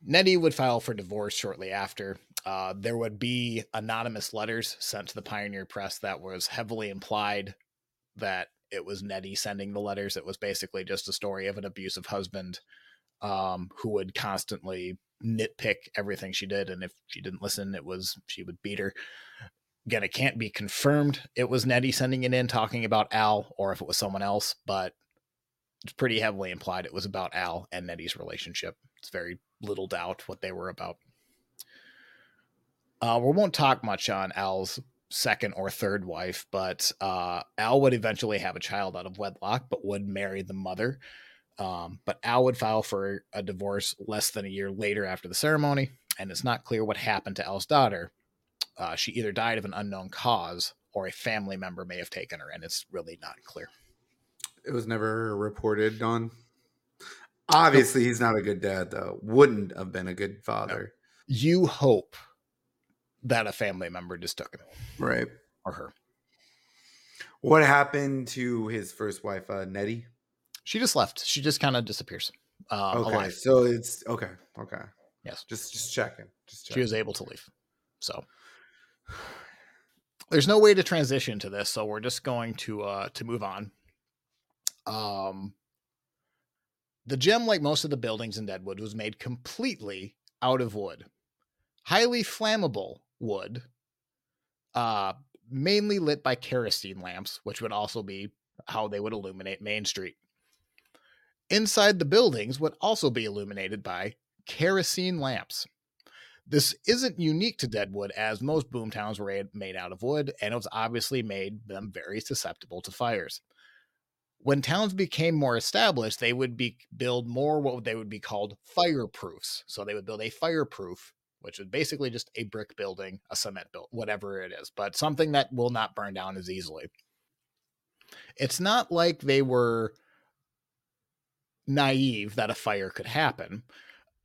Nettie would file for divorce shortly after. Uh, there would be anonymous letters sent to the Pioneer Press that was heavily implied that it was Nettie sending the letters. It was basically just a story of an abusive husband um, who would constantly nitpick everything she did. And if she didn't listen, it was she would beat her. Again, it can't be confirmed it was Nettie sending it in talking about Al or if it was someone else, but it's pretty heavily implied it was about Al and Nettie's relationship. It's very little doubt what they were about. Uh, we won't talk much on Al's second or third wife, but uh, Al would eventually have a child out of wedlock, but would marry the mother. Um, but Al would file for a divorce less than a year later after the ceremony, and it's not clear what happened to Al's daughter. Uh, she either died of an unknown cause or a family member may have taken her, and it's really not clear. It was never reported on. Obviously, he's not a good dad, though. Wouldn't have been a good father. You hope that a family member just took him Right. or her. What happened to his first wife, uh, Nettie? She just left. She just kind of disappears. Um, Okay, alive. so it's okay. Okay, Yes. just just checking. Just checking. she was able to leave. So there's no way to transition to this, so we're just going to uh to move on. Um the gem, like most of the buildings in Deadwood, was made completely out of wood. Highly flammable wood, uh, mainly lit by kerosene lamps, which would also be how they would illuminate Main Street. Inside the buildings would also be illuminated by kerosene lamps. This isn't unique to Deadwood, as most boomtowns were made out of wood, and it was obviously made them very susceptible to fires. When towns became more established, they would be build more what they would be called fireproofs. So they would build a fireproof, which is basically just a brick building, a cement build, whatever it is, but something that will not burn down as easily. It's not like they were naive that a fire could happen.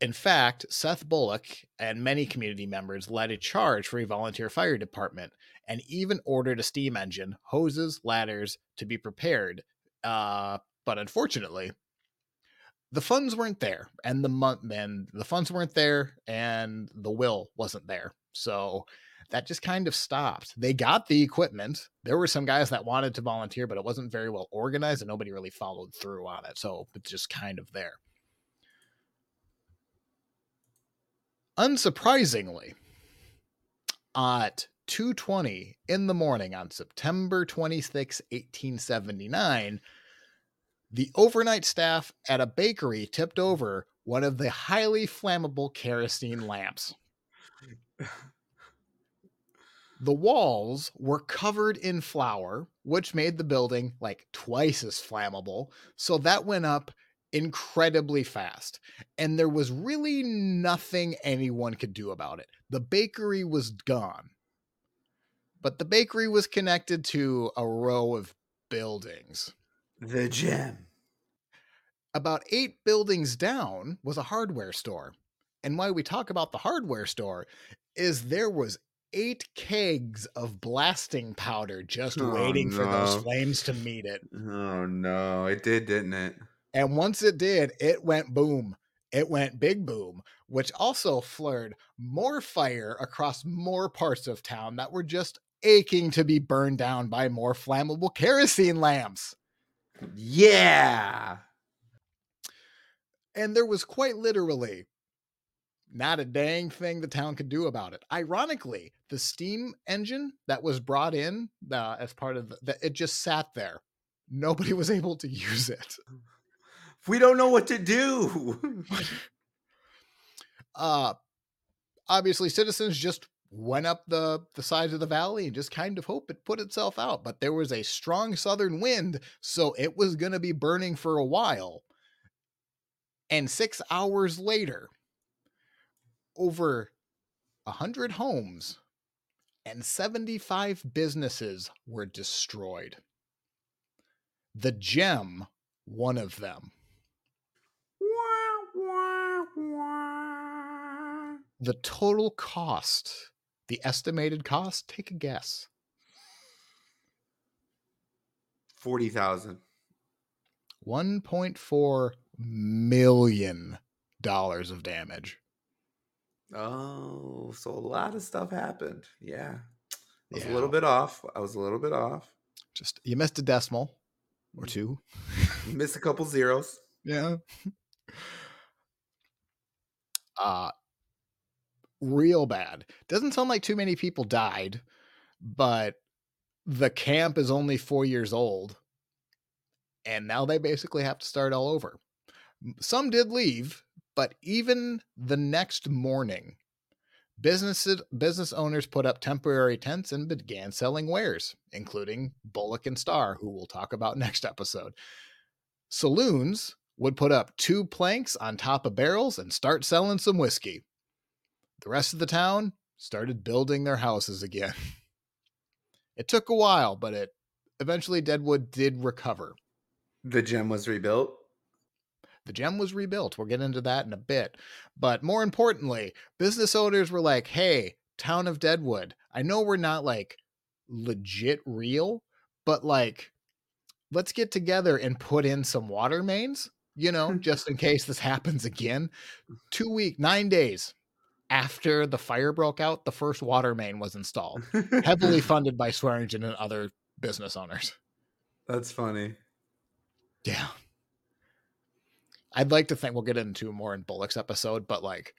In fact, Seth Bullock and many community members led a charge for a volunteer fire department and even ordered a steam engine, hoses, ladders to be prepared. Uh, but unfortunately, the funds weren't there, and the month and the funds weren't there, and the will wasn't there. So that just kind of stopped. They got the equipment. There were some guys that wanted to volunteer, but it wasn't very well organized, and nobody really followed through on it. So it's just kind of there. Unsurprisingly, at 2:20 in the morning on September 26, 1879, the overnight staff at a bakery tipped over one of the highly flammable kerosene lamps. The walls were covered in flour, which made the building like twice as flammable. So that went up incredibly fast. And there was really nothing anyone could do about it. The bakery was gone. But the bakery was connected to a row of buildings. The gem. About eight buildings down was a hardware store. And why we talk about the hardware store is there was eight kegs of blasting powder just Oh, waiting for those flames to meet it. Oh no, it did, didn't it? And once it did, it went boom. It went big boom, which also flared more fire across more parts of town that were just aching to be burned down by more flammable kerosene lamps. Yeah. And there was quite literally Not a dang thing the town could do about it. Ironically, the steam engine that was brought in uh, as part of the, it just sat there. Nobody was able to use it. We don't know what to do. uh obviously citizens just went up the the sides of the valley and just kind of hope it put itself out but there was a strong southern wind so it was going to be burning for a while. And 6 hours later over 100 homes and 75 businesses were destroyed. The gem one of them. The total cost, the estimated cost, take a guess. 40,000. 1.4 million dollars of damage. Oh, so a lot of stuff happened. Yeah. I was Yeah. a little bit off. I was a little bit off. Just you missed a decimal or two. you Missed a couple zeros. Yeah. Uh real bad. Doesn't sound like too many people died, but the camp is only 4 years old and now they basically have to start all over. Some did leave, but even the next morning businesses business owners put up temporary tents and began selling wares, including Bullock and Star, who we'll talk about next episode. Saloons would put up two planks on top of barrels and start selling some whiskey. The rest of the town started building their houses again. It took a while, but it eventually Deadwood did recover. The gem was rebuilt. The gem was rebuilt. We'll get into that in a bit. But more importantly, business owners were like, hey, town of Deadwood, I know we're not like legit real, but like, let's get together and put in some water mains, you know, just in case this happens again. Two week, nine days after the fire broke out, the first water main was installed, heavily funded by Swearingen and other business owners. That's funny. Yeah. I'd like to think we'll get into more in Bullock's episode, but like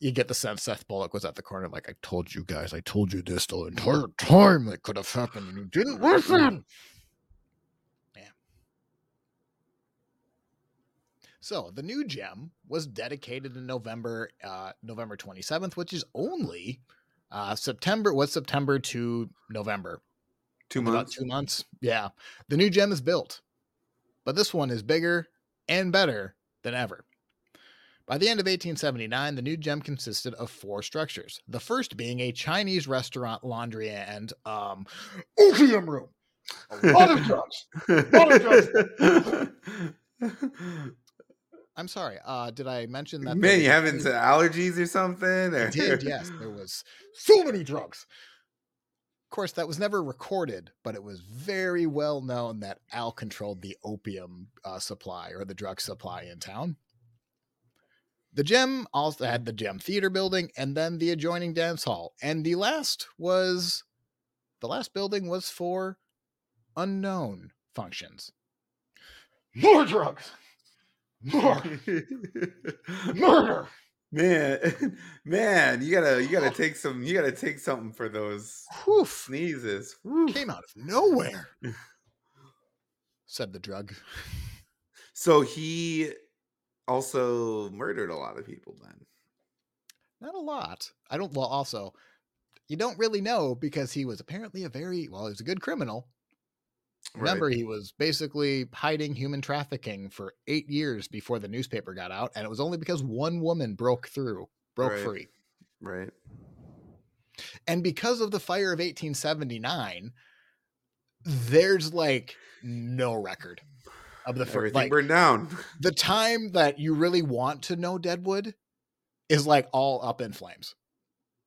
you get the sense Seth Bullock was at the corner, like, I told you guys, I told you this the entire time that could have happened, and you didn't listen. Yeah. So the new gem was dedicated in November, uh, November 27th, which is only uh, September, was September to November. Two About months. two months. Yeah. The new gem is built, but this one is bigger and better than ever. By the end of 1879, the new gem consisted of four structures. The first being a Chinese restaurant, laundry, and um, opium room. A lot of drugs. lot I'm sorry. Uh, did I mention that? Man, you having some allergies or something? I did, yes. There was so many drugs. Of course, that was never recorded, but it was very well known that Al controlled the opium uh, supply or the drug supply in town. The gym also had the gym theater building and then the adjoining dance hall. And the last was the last building was for unknown functions. More drugs. More murder. man, man, you gotta you gotta take some you gotta take something for those Whew. sneezes. Woo. came out of nowhere, said the drug. So he also murdered a lot of people then. Not a lot. I don't, well, also, you don't really know because he was apparently a very, well, he was a good criminal. Remember, he was basically hiding human trafficking for eight years before the newspaper got out. And it was only because one woman broke through, broke Right. free. Right. And because of the fire of 1879, there's like no record of the first, Everything like, burned down. the time that you really want to know Deadwood is like all up in flames.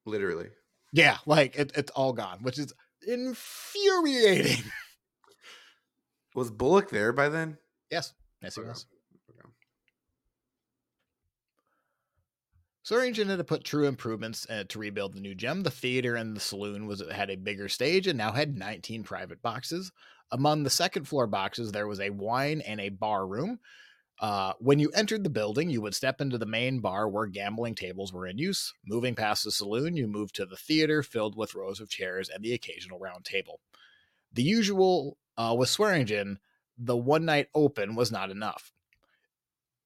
Literally. Yeah, like it, it's all gone, which is infuriating. Was Bullock there by then? yes, yes, he Okay. was. Okay. Had to put true improvements uh, to rebuild the new gem. The theater and the saloon was had a bigger stage and now had 19 private boxes. Among the second floor boxes, there was a wine and a bar room. Uh, when you entered the building, you would step into the main bar where gambling tables were in use. Moving past the saloon, you moved to the theater filled with rows of chairs and the occasional round table. The usual uh, with Swearingen, the one night open was not enough.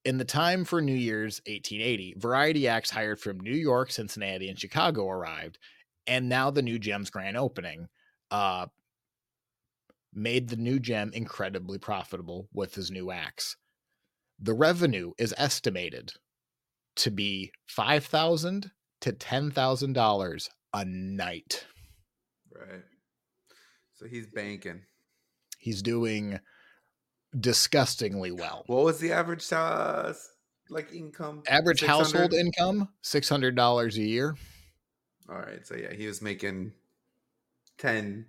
In the time for New Year's 1880, variety acts hired from New York, Cincinnati, and Chicago arrived, and now the new gem's grand opening uh, made the new gem incredibly profitable with his new acts. The revenue is estimated to be five thousand to ten thousand dollars a night. Right. So he's banking. He's doing disgustingly well. What was the average uh like income? Average 600? household income six hundred dollars a year. All right. So yeah, he was making 10,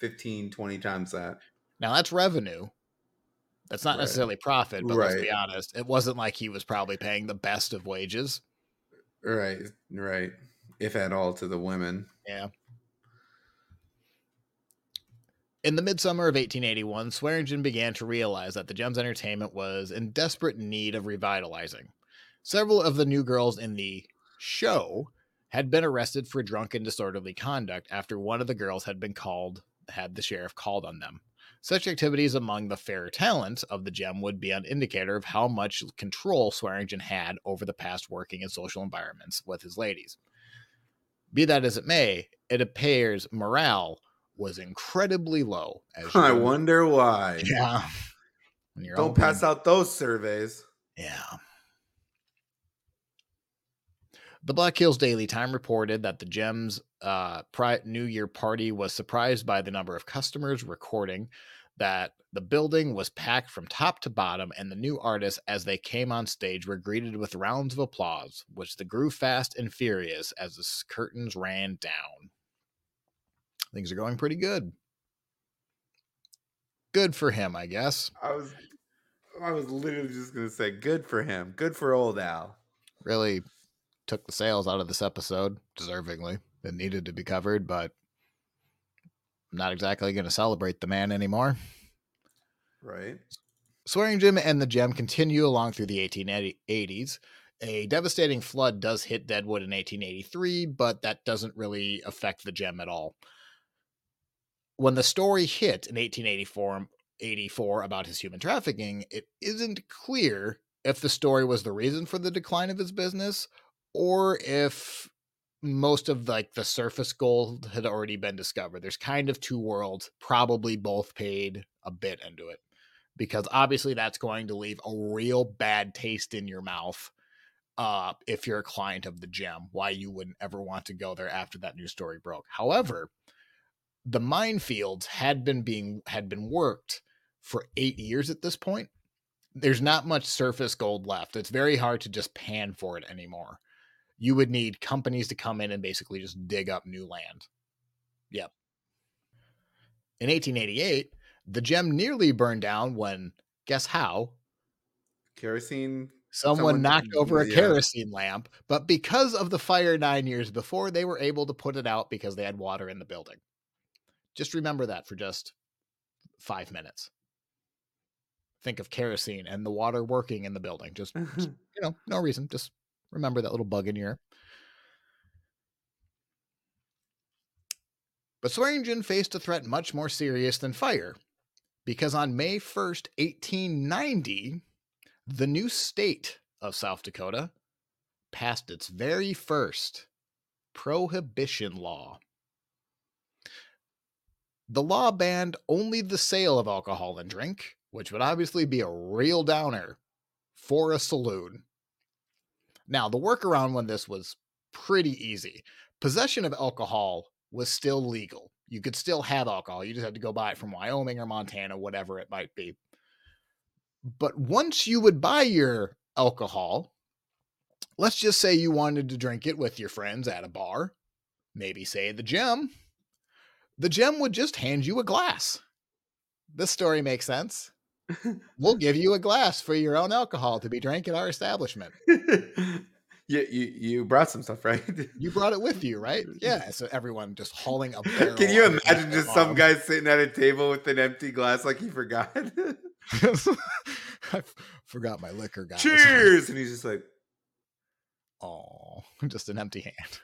15, 20 times that. Now that's revenue. That's not Right. necessarily profit, but let's be honest, it wasn't like he was probably paying the best of wages. Right. Right. If at all to the women. Yeah. In the midsummer of 1881, Swearingen began to realize that the Gems Entertainment was in desperate need of revitalizing. Several of the new girls in the show had been arrested for drunken disorderly conduct after one of the girls had been called had the sheriff called on them. Such activities among the fair talent of the gem would be an indicator of how much control Swearingen had over the past working in social environments with his ladies. Be that as it may, it appears morale was incredibly low. As I you- wonder why. Yeah. Don't pass out those surveys. yeah. The Black Hills Daily Time reported that the Gems uh, pri- New Year party was surprised by the number of customers recording that the building was packed from top to bottom, and the new artists, as they came on stage, were greeted with rounds of applause, which grew fast and furious as the curtains ran down. Things are going pretty good. Good for him, I guess. I was I was literally just gonna say good for him. Good for old Al. really took the sales out of this episode deservingly. It needed to be covered, but I'm not exactly going to celebrate the man anymore. Right? Swearingen and the Gem continue along through the 1880s. A devastating flood does hit Deadwood in 1883, but that doesn't really affect the Gem at all. When the story hit in 1884 84 about his human trafficking, it isn't clear if the story was the reason for the decline of his business or if most of like the surface gold had already been discovered. There's kind of two worlds, probably both paid a bit into it because obviously that's going to leave a real bad taste in your mouth uh if you're a client of the gem why you wouldn't ever want to go there after that news story broke however the minefields had been being had been worked for 8 years at this point there's not much surface gold left it's very hard to just pan for it anymore you would need companies to come in and basically just dig up new land yep in 1888 the gem nearly burned down when guess how Kerosene. someone, Someone- knocked over a yeah. kerosene lamp but because of the fire 9 years before they were able to put it out because they had water in the building just remember that for just 5 minutes think of kerosene and the water working in the building just you know no reason just remember that little bug in your But Swearingen faced a threat much more serious than fire, because on May 1st, 1890, the new state of South Dakota passed its very first prohibition law. The law banned only the sale of alcohol and drink, which would obviously be a real downer for a saloon. Now, the workaround when this was pretty easy. Possession of alcohol was still legal. You could still have alcohol. You just had to go buy it from Wyoming or Montana, whatever it might be. But once you would buy your alcohol, let's just say you wanted to drink it with your friends at a bar, maybe say the gem, the gem would just hand you a glass. This story makes sense. We'll give you a glass for your own alcohol to be drank at our establishment. you, you you brought some stuff, right? You brought it with you, right? Yeah. So everyone just hauling up. Can you imagine just some guy sitting at a table with an empty glass like he forgot? I f- forgot my liquor, guys. Cheers! And he's just like, Oh, just an empty hand.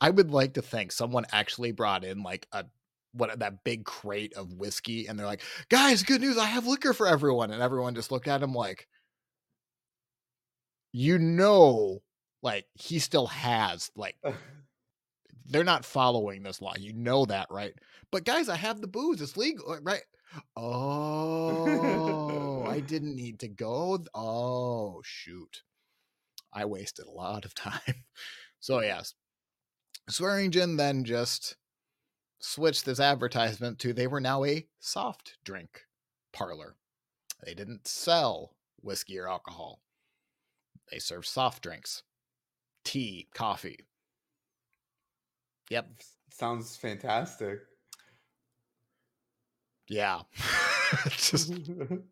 I would like to think someone actually brought in like a what that big crate of whiskey, and they're like, "Guys, good news! I have liquor for everyone." And everyone just looked at him like, "You know, like he still has like they're not following this law. You know that, right? But guys, I have the booze. It's legal, uh, right? Oh, I didn't need to go. th- Oh, shoot. I wasted a lot of time. So, yes. Swearingen then just switched this advertisement to they were now a soft drink parlor. They didn't sell whiskey or alcohol, they served soft drinks, tea, coffee. Yep. sounds fantastic. Yeah. Just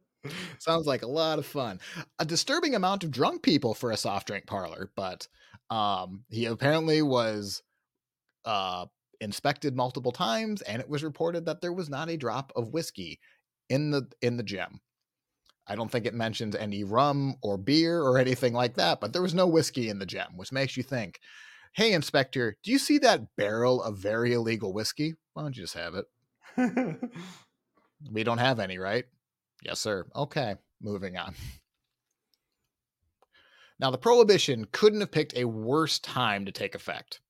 sounds like a lot of fun. A disturbing amount of drunk people for a soft drink parlor, but um he apparently was uh inspected multiple times and it was reported that there was not a drop of whiskey in the in the gem. I don't think it mentions any rum or beer or anything like that, but there was no whiskey in the gem, which makes you think, "Hey inspector, do you see that barrel of very illegal whiskey? Why don't you just have it?" We don't have any, right? Yes, sir. Okay, moving on. Now, the prohibition couldn't have picked a worse time to take effect.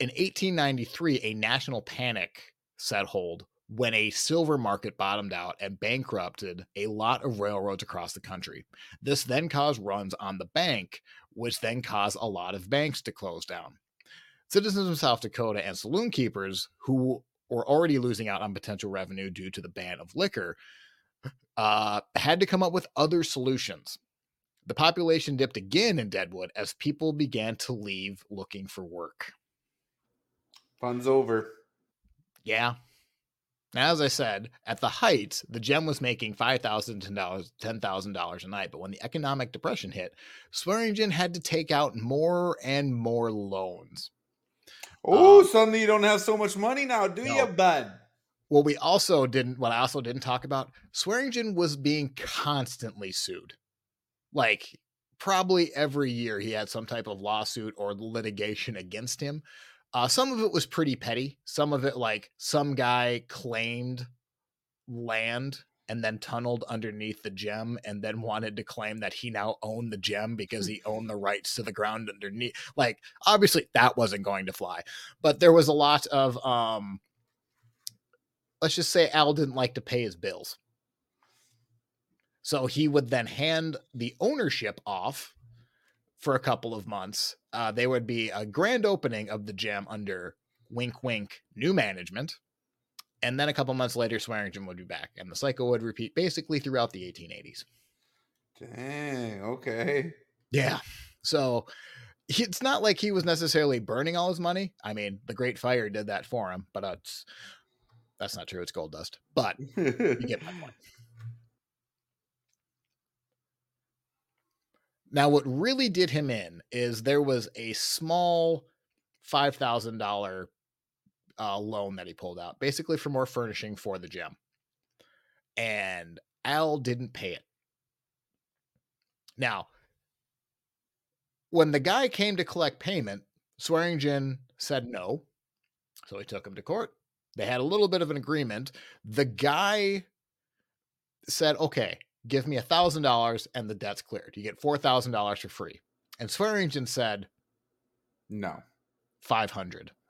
In 1893, a national panic set hold when a silver market bottomed out and bankrupted a lot of railroads across the country. This then caused runs on the bank, which then caused a lot of banks to close down. Citizens of South Dakota and saloon keepers who were already losing out on potential revenue due to the ban of liquor uh, had to come up with other solutions. The population dipped again in Deadwood as people began to leave looking for work. Fun's over. Yeah. Now, as I said, at the height, the gem was making $5,000 to $10,000 a night. But when the economic depression hit, Swearingen had to take out more and more loans. Oh, Um, suddenly you don't have so much money now, do no. you, bud? What we also didn't, what I also didn't talk about, Swearingen was being constantly sued. Like, probably every year he had some type of lawsuit or litigation against him. Uh, some of it was pretty petty. Some of it, like, some guy claimed land and then tunneled underneath the gem and then wanted to claim that he now owned the gem because he owned the rights to the ground underneath. Like, obviously, that wasn't going to fly. But there was a lot of, um, let's just say Al didn't like to pay his bills. So he would then hand the ownership off for a couple of months. Uh, there would be a grand opening of the gem under wink wink new management. And then a couple months later, Swearingen would be back, and the cycle would repeat basically throughout the 1880s. Dang, okay. Yeah. So it's not like he was necessarily burning all his money. I mean, the Great Fire did that for him, but uh, it's, that's not true. It's gold dust. But you get my point. Now, what really did him in is there was a small five thousand dollar uh, loan that he pulled out, basically for more furnishing for the gem, and Al didn't pay it. Now, when the guy came to collect payment, Swearingen said no, so he took him to court. They had a little bit of an agreement. The guy said, "Okay, give me a thousand dollars and the debt's cleared. You get four thousand dollars for free." And Swearingen said no. five hundred.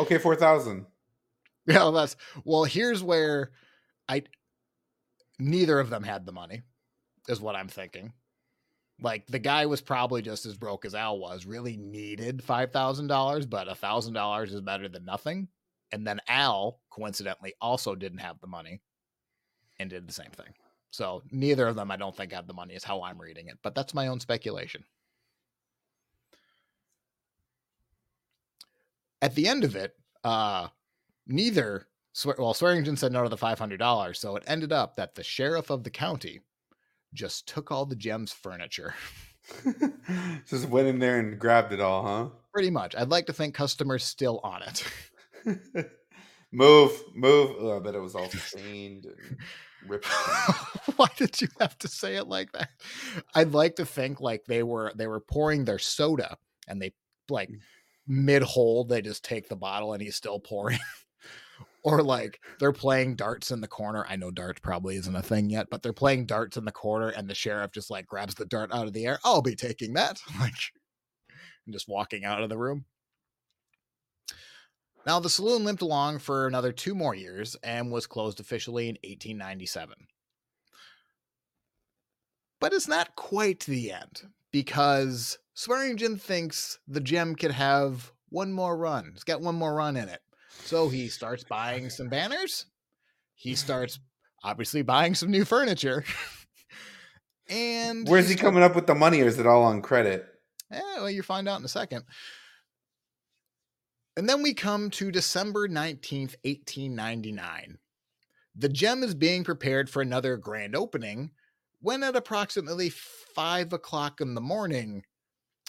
Okay, 4,000. Yeah, that's well. Here's where I neither of them had the money, is what I'm thinking. Like the guy was probably just as broke as Al was. Really needed five thousand dollars, but a thousand dollars is better than nothing. And then Al, coincidentally, also didn't have the money and did the same thing. So neither of them, I don't think, had the money. Is how I'm reading it, but that's my own speculation. At the end of it, uh, neither well Swearingen said no to the five hundred dollars, so it ended up that the sheriff of the county just took all the gem's furniture. Just went in there and grabbed it all, huh? Pretty much. I'd like to think customers still on it. move, move. Oh, I bet it was all stained ripped. Why did you have to say it like that? I'd like to think like they were they were pouring their soda and they like mm. mid hold they just take the bottle and he's still pouring. or like they're playing darts in the corner. I know darts probably isn't a thing yet, but they're playing darts in the corner and the sheriff just like grabs the dart out of the air. I'll be taking that. Like and just walking out of the room. Now, the saloon limped along for another two more years and was closed officially in 1897. But it's not quite the end because Swearingen thinks the gem could have one more run. It's got one more run in it. So he starts buying some banners. He starts obviously buying some new furniture. and Where's he coming up with the money or is it all on credit? Yeah, well, you find out in a second. And then we come to December 19th, 1899. The gem is being prepared for another grand opening when, at approximately five o'clock in the morning,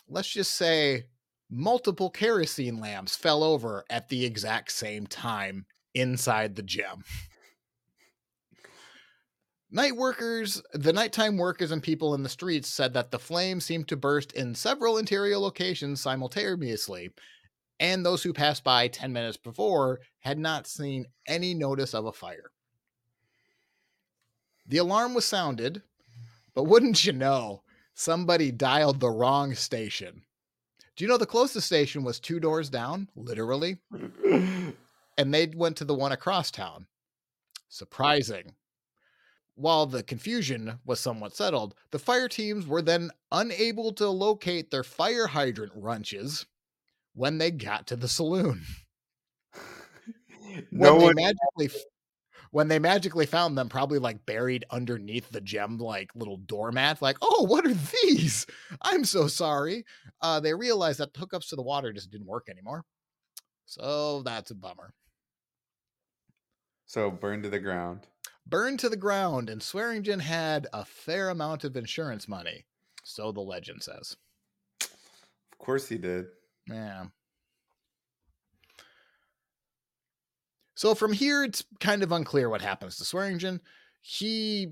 let's just say multiple kerosene lamps fell over at the exact same time inside the gem. Night workers, the nighttime workers and people in the streets said that the flames seemed to burst in several interior locations simultaneously, and those who passed by 10 minutes before had not seen any notice of a fire. The alarm was sounded, but wouldn't you know, somebody dialed the wrong station. Do you know the closest station was two doors down, literally? and they went to the one across town. Surprising. While the confusion was somewhat settled, the fire teams were then unable to locate their fire hydrant wrenches when they got to the saloon. no when one. they magically when they magically found them probably like buried underneath the gem like little doormat like oh what are these i'm so sorry uh they realized that hookups to the water just didn't work anymore so that's a bummer So burned to the ground. burned to the ground and swearingen had a fair amount of insurance money so the legend says Of course he did. Yeah. So from here, it's kind of unclear what happens to Swearingen. He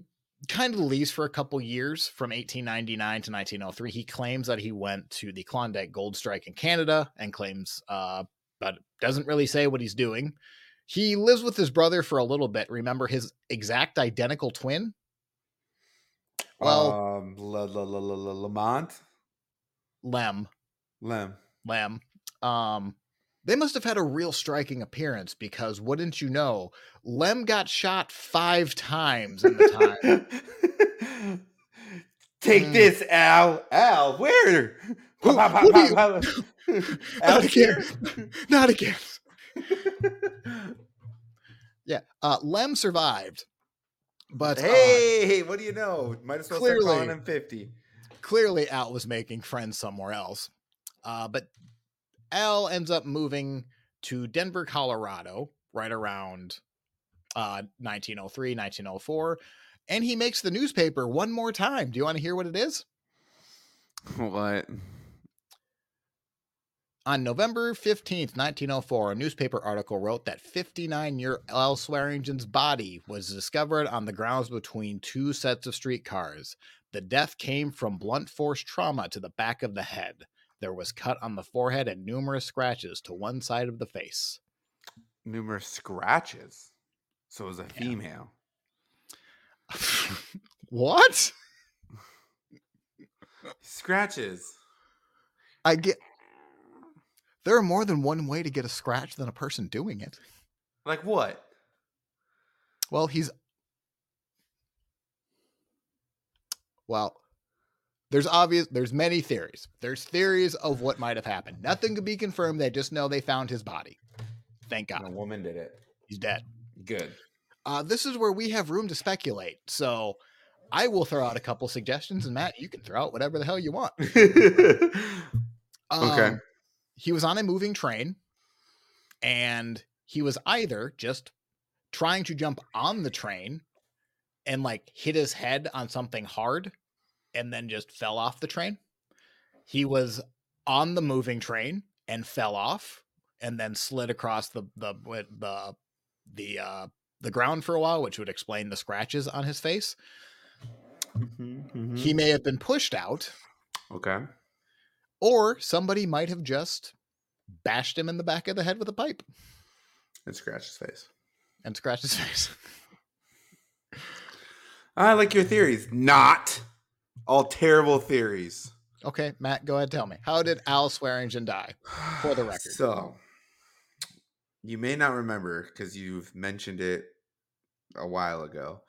kind of leaves for a couple years from 1899 to 1903. He claims that he went to the Klondike Gold Strike in Canada and claims, uh, but doesn't really say what he's doing. He lives with his brother for a little bit. Remember his exact identical twin? Well, um, La, La, La, La, La, Lamont? Lem. Lem. Lamb. Um, they must have had a real striking appearance because wouldn't you know, Lem got shot five times in the time. Take Mm. this, Al. Al, where? Who- who you- pow. Not again. Not again. Yeah. Uh, Lem survived, but uh, hey, what do you know? Might as well start calling Clearly. him 50. clearly Al was making friends somewhere else. Uh, but Al ends up moving to Denver, Colorado, right around uh, 1903, 1904. And he makes the newspaper one more time. Do you want to hear what it is? What? On November 15th, 1904, a newspaper article wrote that 59 year Al Swearingen's body was discovered on the grounds between two sets of streetcars. The death came from blunt force trauma to the back of the head. There was cut on the forehead and numerous scratches to one side of the face. Numerous scratches. So it was a female. what? Scratches. I get. There are more than one way to get a scratch than a person doing it. Like what? Well, he's well. There's obvious. There's many theories. There's theories of what might have happened. Nothing could be confirmed. They just know they found his body. Thank God. A woman did it. he's dead. Good. Uh, this is where we have room to speculate. So, I will throw out a couple suggestions, and Matt, you can throw out whatever the hell you want. okay. Um, He was on a moving train, and he was either just trying to jump on the train and like hit his head on something hard and then just fell off the train. He was on the moving train and fell off and then slid across the the the the uh, the ground for a while, which would explain the scratches on his face. Mhm, He mhm. may have been pushed out, okay. or somebody might have just bashed him in the back of the head with a pipe And scratched his face. and scratched his face. I like your theories. Not all terrible theories. Okay, Matt, go ahead. Tell me, how did Al Swearingen die? For the record. So, you may not remember because you've mentioned it a while ago,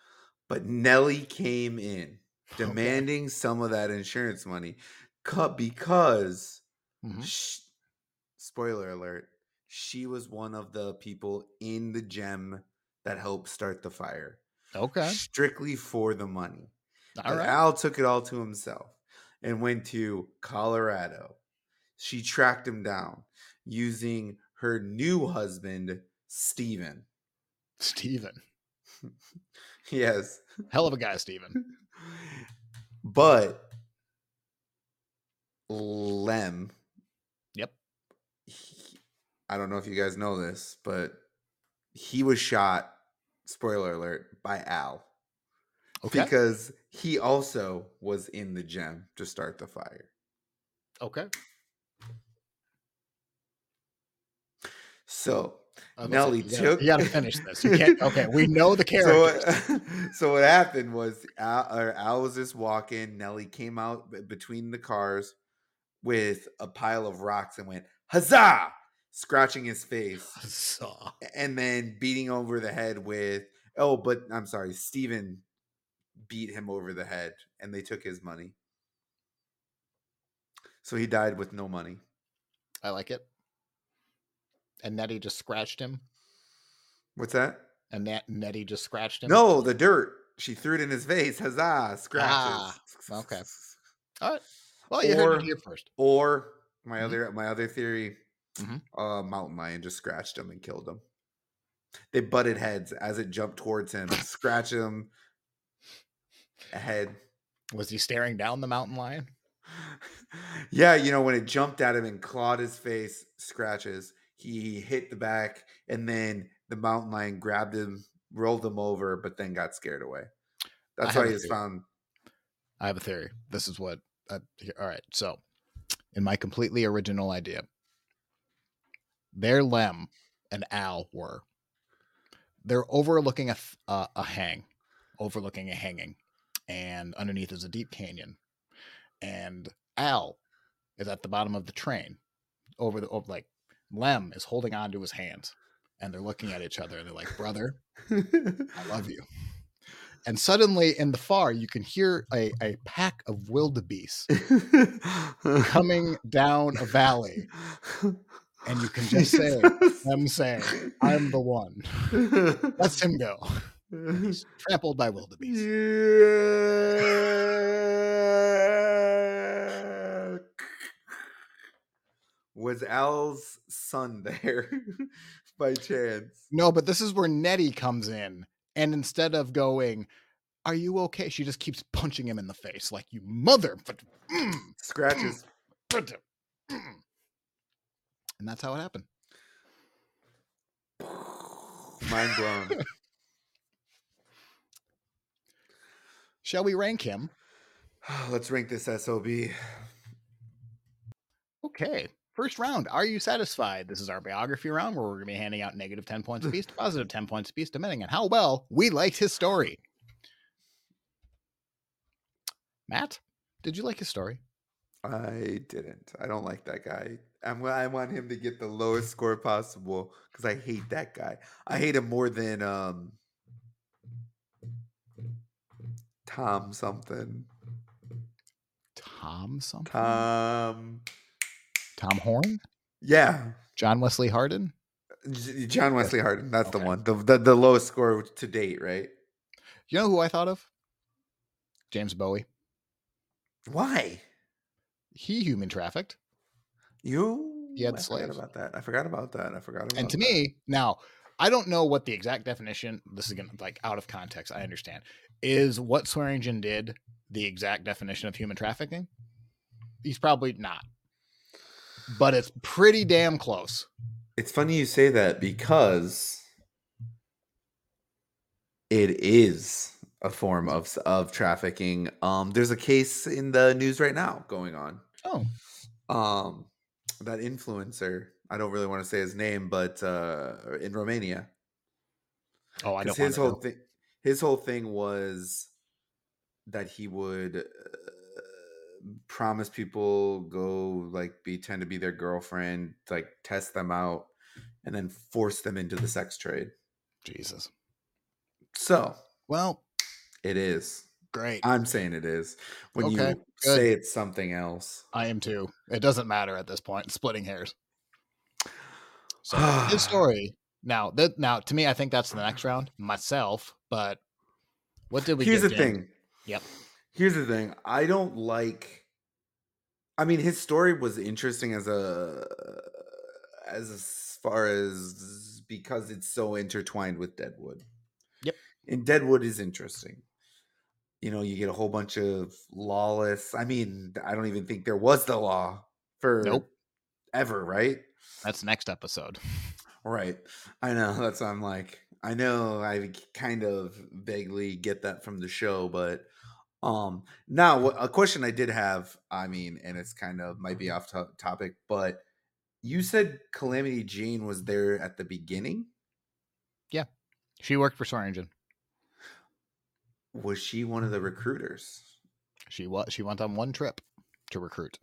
but Nellie came in Okay. demanding some of that insurance money cu- because, Mhm. sh- spoiler alert, she was one of the people in the gem that helped start the fire. Okay, Strictly for the money. All right. Al took it all to himself and went to Colorado. She tracked him down using her new husband, Steven. Steven. Yes. Hell of a guy, Steven. But Lem, Yep. he- I don't know if you guys know this, but he was shot, spoiler alert, by Al. Okay. Because he also was in the gem to start the fire. Okay. So I was about say, Nelly you gotta- took- You got to finish this. You can't. Okay, we know the so characters. what, so what happened was Al, or Al was just walking. Nelly came out between the cars with a pile of rocks and went huzzah, scratching his face, Saw. and then beating over the head with oh, but I'm sorry, Steven beat him over the head, and they took his money. So he died with no money. I like it. And Nettie just scratched him. What's that? And Nat- Nettie just scratched him. No, the dirt. She threw it in his face. Huzzah! Scratches. Ah, okay. All right. Well, you heard it here first. Or my Mhm. other my other theory, Mhm. uh, mountain lion just scratched him and killed him. They butted heads as it jumped towards him, scratch him ahead. Was he staring down the mountain lion? Yeah, you know when it jumped at him and clawed his face, scratches. He hit the back, and then the mountain lion grabbed him, rolled him over, but then got scared away. That's why a he's found. I have a theory. This is what. Uh, here- all right. So, in my completely original idea, there Lem and Al were. They're overlooking a th- uh, a hang, overlooking a hanging, and underneath is a deep canyon, and Al is at the bottom of the train, over the over, like Lem is holding on to his hands, and they're looking at each other, and they're like, "Brother, I love you." And suddenly, in the far, you can hear a, a pack of wildebeest coming down a valley, and you can just say, them saying, I'm the one. Let's him go. He's trampled by wildebeest. Yeah. Was Al's son there by chance? No, but this is where Nettie comes in. And instead of going, Are you okay? She just keeps punching him in the face, like, You mother. mm, Scratches. mm." And that's how it happened. Mind blown. Shall we rank him? Let's rank this SOB. Okay. First round. Are you satisfied? This is our biography round where we're going to be handing out negative 10 points apiece to positive 10 points apiece, depending on how well we liked his story. Matt, did you like his story? I didn't. I don't like that guy. I'm, I want him to get the lowest score possible because I hate that guy. I hate him more than um Tom something. Tom something? Tom. Tom Horn? Yeah, John Wesley Hardin? John Wesley Hardin. That's the one. The, the the lowest score to date, right? You know who I thought of? James Bowie. Why? He human trafficked. You? He had I the forgot slaves. about that. I forgot about that. I forgot about. And to that. me, now, I don't know what the exact definition, this is going to like out of context, I understand. Is what Swearingen did the exact definition of human trafficking? He's probably not. But it's pretty damn close. It's funny you say that because It is a form of of trafficking. Um, there's a case in the news right now going on. Oh, Um, that influencer. I don't really want to say his name, but uh, in Romania, oh, I don't his whole know. thing, his whole thing was that he would uh, promise people go like pretend to be their girlfriend, like test them out, and then force them into the sex trade. Jesus. So Well, it is. great. I'm saying it is. When Okay, you good. say it's something else. I am too. It doesn't matter at this point. Splitting hairs. So his story. Now that now to me, I think that's the next round myself. But what did we? Here's the James? thing. Yep. Here's the thing. I don't like. I mean, his story was interesting as a as far as because it's so intertwined with Deadwood. Yep. And Deadwood is interesting. You know, you get a whole bunch of lawless. I mean, I don't even think there was the law for Nope. ever, right? That's next episode. Right. I know. That's I'm like, I know I kind of vaguely get that from the show, but um now a question I did have, I mean, and it's kind of might be off to- topic, but you said Calamity Jane was there at the beginning. Yeah. She worked for Swearingen. Was she one of the recruiters? She was. She went on one trip to recruit.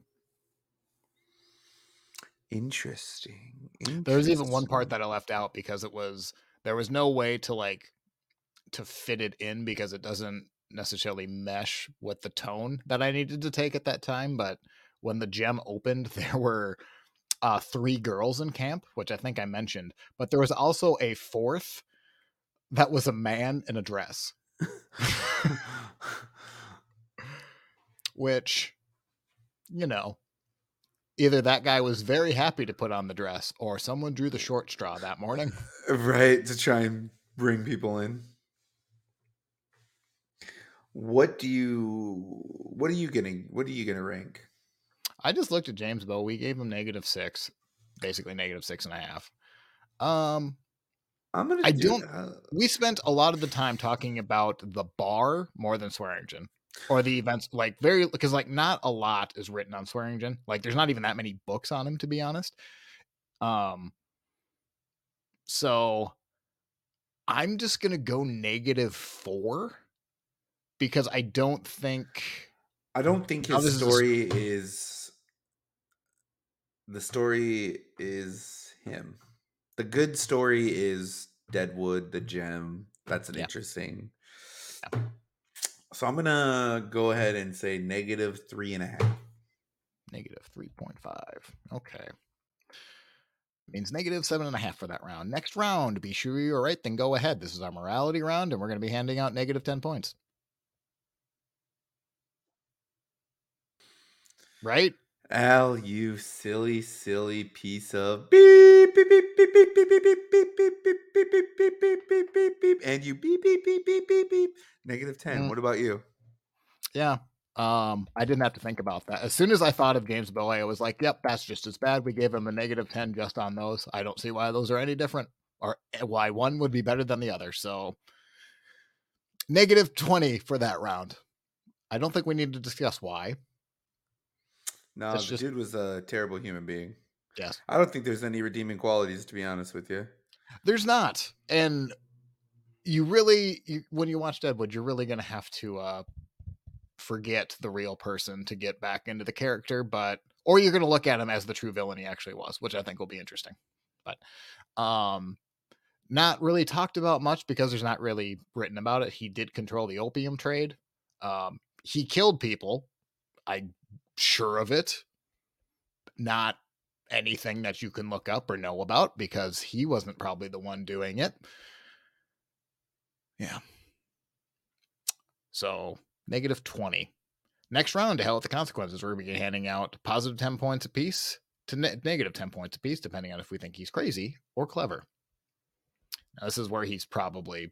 Interesting. There was even one part that I left out because it was there was no way to like to fit it in because it doesn't necessarily mesh with the tone that I needed to take at that time. But when the gem opened, there were uh, three girls in camp, which I think I mentioned. But there was also a fourth that was a man in a dress, which you know. Either that guy was very happy to put on the dress, or someone drew the short straw that morning. right to try and bring people in. What do you what are you getting what are you gonna rank? I just looked at James Bow. We gave him negative six, basically negative six and a half. Um, I'm gonna I do, don't- uh, we spent a lot of the time talking about the bar more than Swearingen or the events, like very because like not a lot is written on Swearingen. Like there's not even that many books on him, to be honest. Um, so I'm just gonna go negative four because I don't think I don't think his this is a story is the story is him. The good story is Deadwood, the gem. That's an Yeah. interesting. So I'm gonna go ahead and say negative three and a half. Negative 3.5. Okay. Means negative seven and a half for that round. Next round, be sure you're right, then go ahead. This is our morality round, and we're going to be handing out negative 10 points. Right? Al, you silly, silly piece of beep beep beep beep beep beep beep beep beep beep beep beep beep beep beep beep beep beep and you beep beep beep beep beep beep. Negative ten. Mm. What about you? Yeah. Um, I didn't have to think about that. As soon as I thought of James Bowie, I was like, yep, that's just as bad. We gave him a negative 10 just on those. I don't see why those are any different or eh, why one would be better than the other. So negative 20 for that round. I don't think we need to discuss why. No, the just- dude was a terrible human being. Yes. I don't think there's any redeeming qualities, to be honest with you. There's not. And you really, you, when you watch Deadwood, you're really going to have to uh, forget the real person to get back into the character. But, or you're going to look at him as the true villain he actually was, which I think will be interesting. But, um, not really talked about much because there's not really written about it. He did control the opium trade. Um, he killed people. I'm sure of it. Not anything that you can look up or know about because he wasn't probably the one doing it. Yeah. So negative 20. Next round to hell with the consequences. We're going to be handing out positive 10 points apiece to ne- negative 10 points apiece, depending on if we think he's crazy or clever. Now, this is where he's probably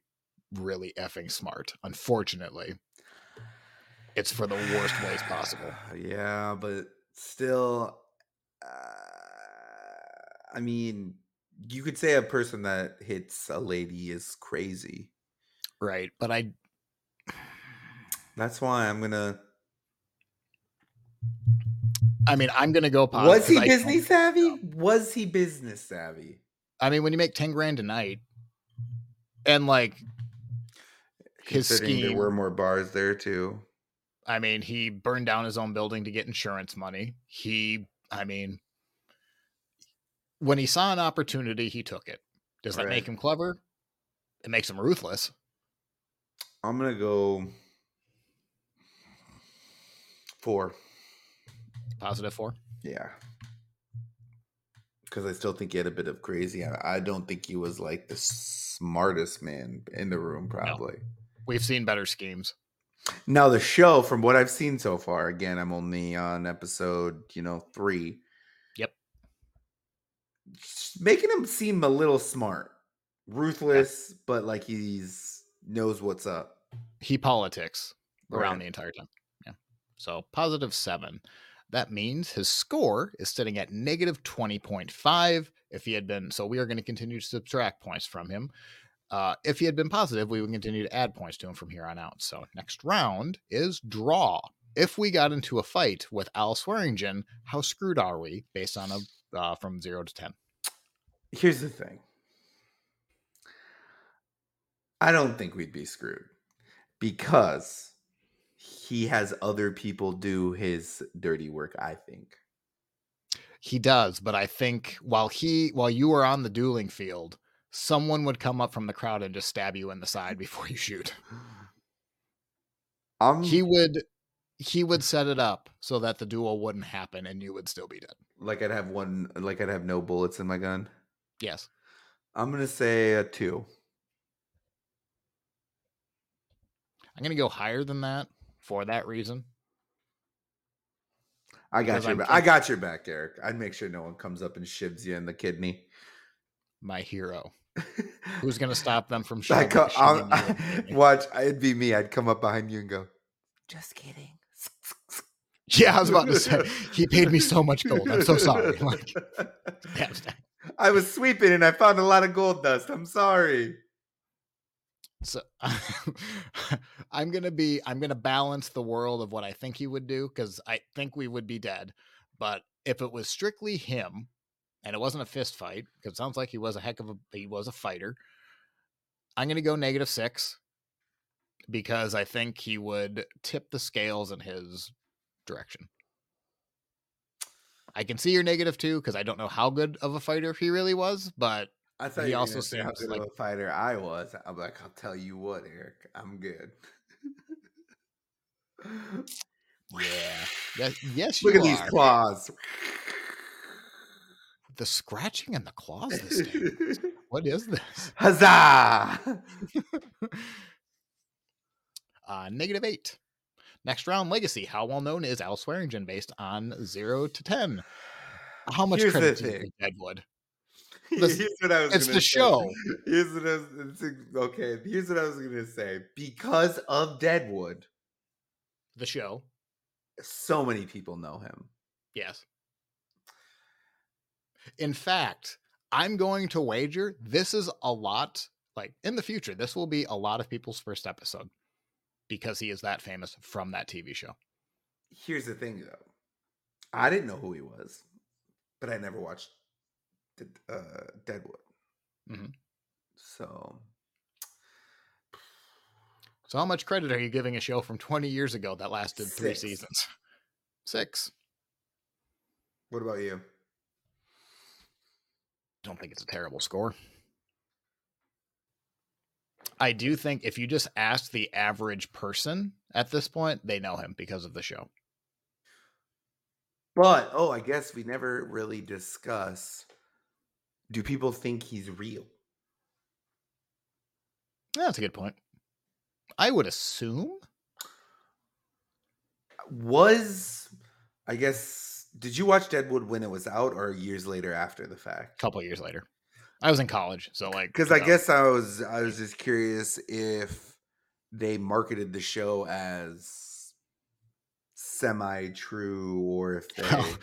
really effing smart. Unfortunately, it's for the worst ways possible. Yeah, but still, uh, I mean, you could say a person that hits a lady is crazy. right? But I That's why I'm gonna. I mean, I'm gonna go positive. Was he I business savvy? Was he business savvy? I mean, when you make ten grand a night, and like, His Considering there were more bars there too. I mean, he burned down his own building to get insurance money. He, I mean, when he saw an opportunity, he took it. Does that make him clever? It makes him ruthless. I'm gonna go four. Positive four. Yeah. Because I still think he had a bit of crazy. I, I don't think he was like the smartest man in the room, probably. We've seen better schemes. Now the show, from what I've seen so far, again, I'm only on episode, you know, three. Making him seem a little smart, ruthless, but like he's knows what's up. He politics around the entire time. Yeah. So positive seven. That means his score is sitting at negative 20.5. If he had been, so we are going to continue to subtract points from him. Uh, if he had been positive, we would continue to add points to him from here on out. So next round is draw. If we got into a fight with Al Swearingen, how screwed are we based on a uh, from zero to ten? Here's the thing. I don't think we'd be screwed because he has other people do his dirty work, I think. He does, but I think while he while you are on the dueling field, someone would come up from the crowd and just stab you in the side before you shoot. I'm He would he would set it up so that the duel wouldn't happen and you would still be dead. like I'd have one like I'd have no bullets in my gun. Yes. I'm gonna say a two. I'm going to go higher than that for that reason. I got your I'm back. I got your back, Eric. I'd make sure no one comes up and shivs you in the kidney. My hero. Who's going to stop them from I shoving, co- I'll- you in the watch, it'd be me. I'd come up behind you and go, just kidding. Yeah, I was about to say he paid me so much gold. I'm so sorry. Like. I was sweeping and I found a lot of gold dust. I'm sorry. So I'm gonna be I'm gonna balance the world of what I think he would do because I think we would be dead. But if it was strictly him and it wasn't a fist fight, because it sounds like he was a heck of a he was a fighter, I'm gonna go negative six because I think he would tip the scales in his direction. I can see your negative two because I don't know how good of a fighter he really was, but I thought He you also gonna how good like- of a fighter I was. I'm like, I'll tell you what, Eric, I'm good. yeah, yes, Look at these claws. the scratching and the claws. What is this? Huzzah! Uh, negative eight. Next round, Legacy. How well known is Al Swearingen based on zero to ten? How much Here's credit do you Deadwood? Here's what I was it's the say. show. Here's what I was okay. Here's what I was gonna say. Because of Deadwood, The show, so many people know him. yes. In fact, I'm going to wager this is a lot. Like in the future, this will be a lot of people's first episode because he is that famous from that TV show. Here's the thing, though. I didn't know who he was, but I never watched uh, Deadwood. Mhm. So So, how much credit are you giving a show from 20 years ago that lasted three seasons? Six. what about you? don't think it's a terrible score. I do think if you just ask the average person at this point, they know him because of the show. But oh, I guess we never really discuss. Do people think he's real? That's a good point. I would assume. Was I guess did you watch Deadwood when it was out or years later after the fact? A couple years later, I was in college, so like Because I know, guess I was I was just curious if they marketed the show as semi true or if they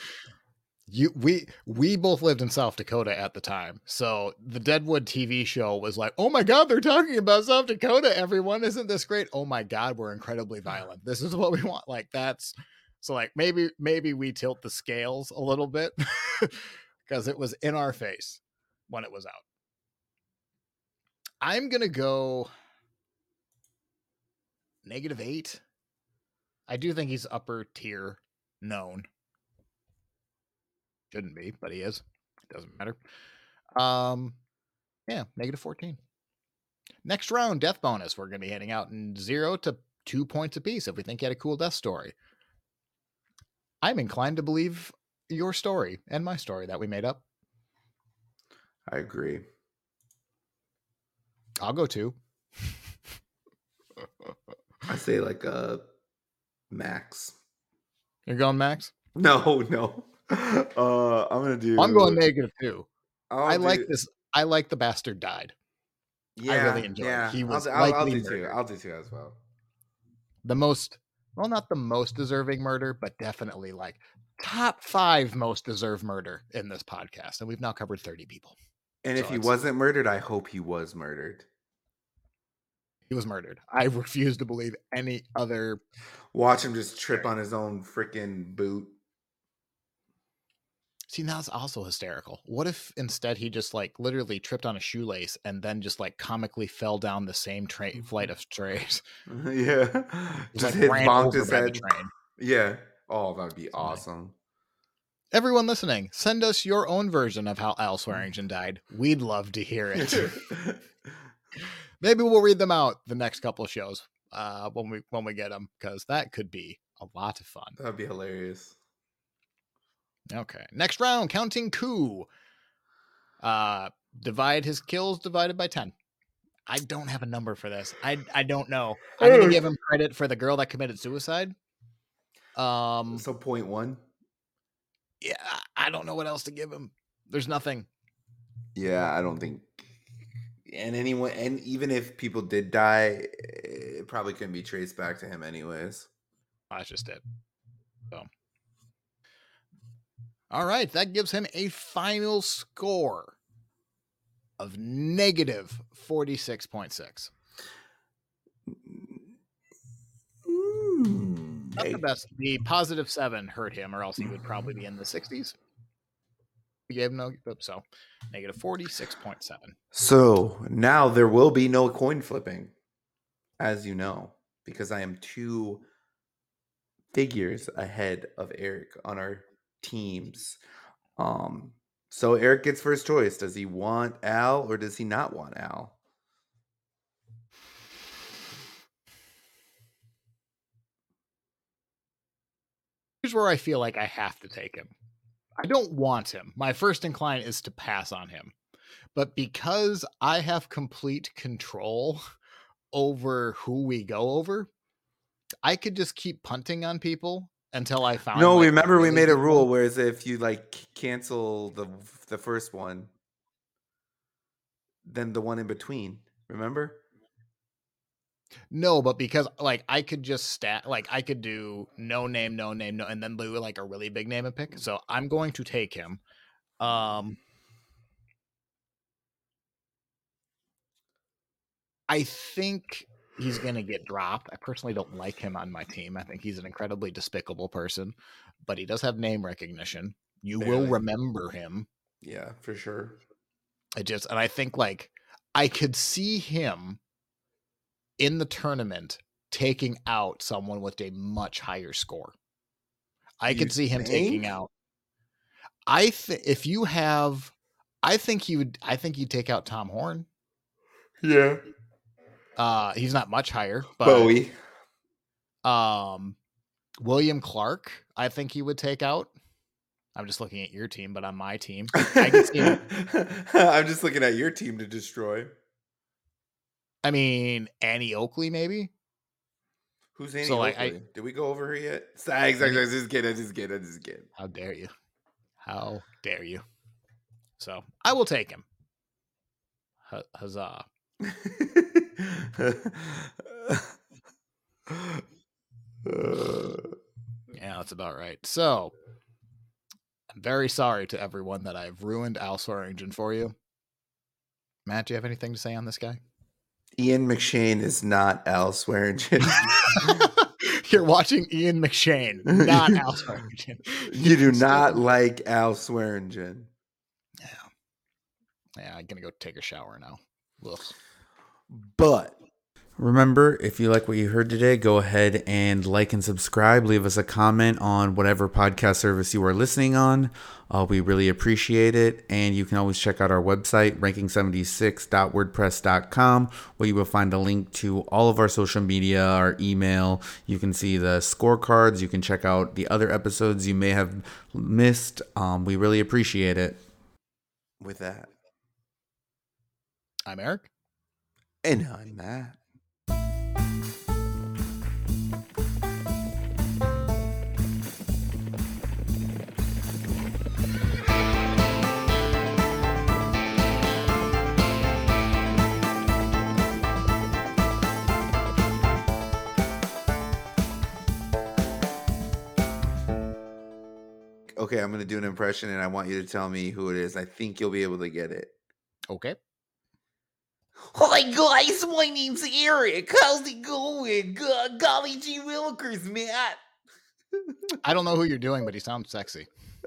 you we we both lived in South Dakota at the time. So the Deadwood TV show was like, "Oh my god, they're talking about South Dakota. Everyone, isn't this great? Oh my god, we're incredibly violent. This is what we want." Like that's so like maybe maybe we tilt the scales a little bit because it was in our face when it was out. I'm going to go negative 8. I do think he's upper tier known Shouldn't be, but he is. It doesn't matter. Um, yeah, negative 14. Next round, death bonus. We're going to be handing out in zero to two points apiece if we think you had a cool death story. I'm inclined to believe your story and my story that we made up. I agree. I'll go two. I say like a uh, max. You're going max? No, no. Uh, I'm gonna do. I'm going negative two. I'll I do... like this. I like the bastard died. Yeah, I really enjoyed. Yeah. It. He was. I'll, I'll, I'll do two. I'll do two as well. The most, well, not the most deserving murder, but definitely like top five most deserved murder in this podcast, and we've now covered 30 people. And so if he wasn't murdered, I hope he was murdered. He was murdered. I refuse to believe any other. Watch him just trip on his own freaking boot. See, that's also hysterical. What if instead he just like literally tripped on a shoelace and then just like comically fell down the same train mm-hmm. flight of stairs? yeah, just like hit bonked his head. Yeah. Oh, that'd be awesome. Everyone listening, send us your own version of how Al Swearingen died. We'd love to hear it. Maybe we'll read them out the next couple of shows uh, when we when we get them because that could be a lot of fun. That'd be hilarious. Okay. Next round, counting coup. Uh divide his kills divided by 10. I don't have a number for this. I I don't know. I'm gonna give him credit for the girl that committed suicide. Um so point one. Yeah, I don't know what else to give him. There's nothing. Yeah, I don't think and anyone and even if people did die, it probably couldn't be traced back to him anyways. That's just it. So all right, that gives him a final score of negative 46.6. Mm, Not the best. The positive seven hurt him, or else he would probably be in the 60s. We gave him no, so negative 46.7. So now there will be no coin flipping, as you know, because I am two figures ahead of Eric on our teams. Um, so Eric gets first choice. Does he want Al or does he not want Al? Here's where I feel like I have to take him. I don't want him. My first incline is to pass on him. But because I have complete control over who we go over, I could just keep punting on people until I found. No, like, remember really we made a rule whereas if you like cancel the the first one, then the one in between. Remember? No, but because like I could just stat like I could do no name, no name, no, and then do like a really big name and pick. So I'm going to take him. Um I think he's going to get dropped. I personally don't like him on my team. I think he's an incredibly despicable person, but he does have name recognition. You Barely. will remember him. Yeah, for sure. I just and I think like I could see him in the tournament taking out someone with a much higher score. I could see him think? taking out. I think if you have, I think he would. I think he'd take out Tom Horn. Yeah, uh, he's not much higher, but Bowie. Um, William Clark, I think he would take out. I'm just looking at your team, but on my team, I can see. I'm just looking at your team to destroy. I mean, Annie Oakley, maybe. Who's Annie so, Oakley? I, Did we go over her yet? Exactly. I just kidding. I just kidding. I just kidding. How dare you? How dare you? So I will take him. H- huzzah! yeah, that's about right. So, I'm very sorry to everyone that I've ruined Al Swearingen for you. Matt, do you have anything to say on this guy? Ian McShane is not Al Swearingen. You're watching Ian McShane, not Al Swearingen. you do not like Al Swearingen. Yeah. Yeah, I'm gonna go take a shower now. Ugh. But remember, if you like what you heard today, go ahead and like and subscribe. Leave us a comment on whatever podcast service you are listening on. Uh, we really appreciate it. And you can always check out our website, ranking76.wordpress.com, where you will find a link to all of our social media, our email. You can see the scorecards. You can check out the other episodes you may have missed. Um, we really appreciate it. With that, I'm Eric. And I'm Matt. Okay, I'm going to do an impression and I want you to tell me who it is. I think you'll be able to get it. Okay. Hi guys, my name's Eric. How's it going? G- golly gee willikers, Matt. I don't know who you're doing, but he sounds sexy.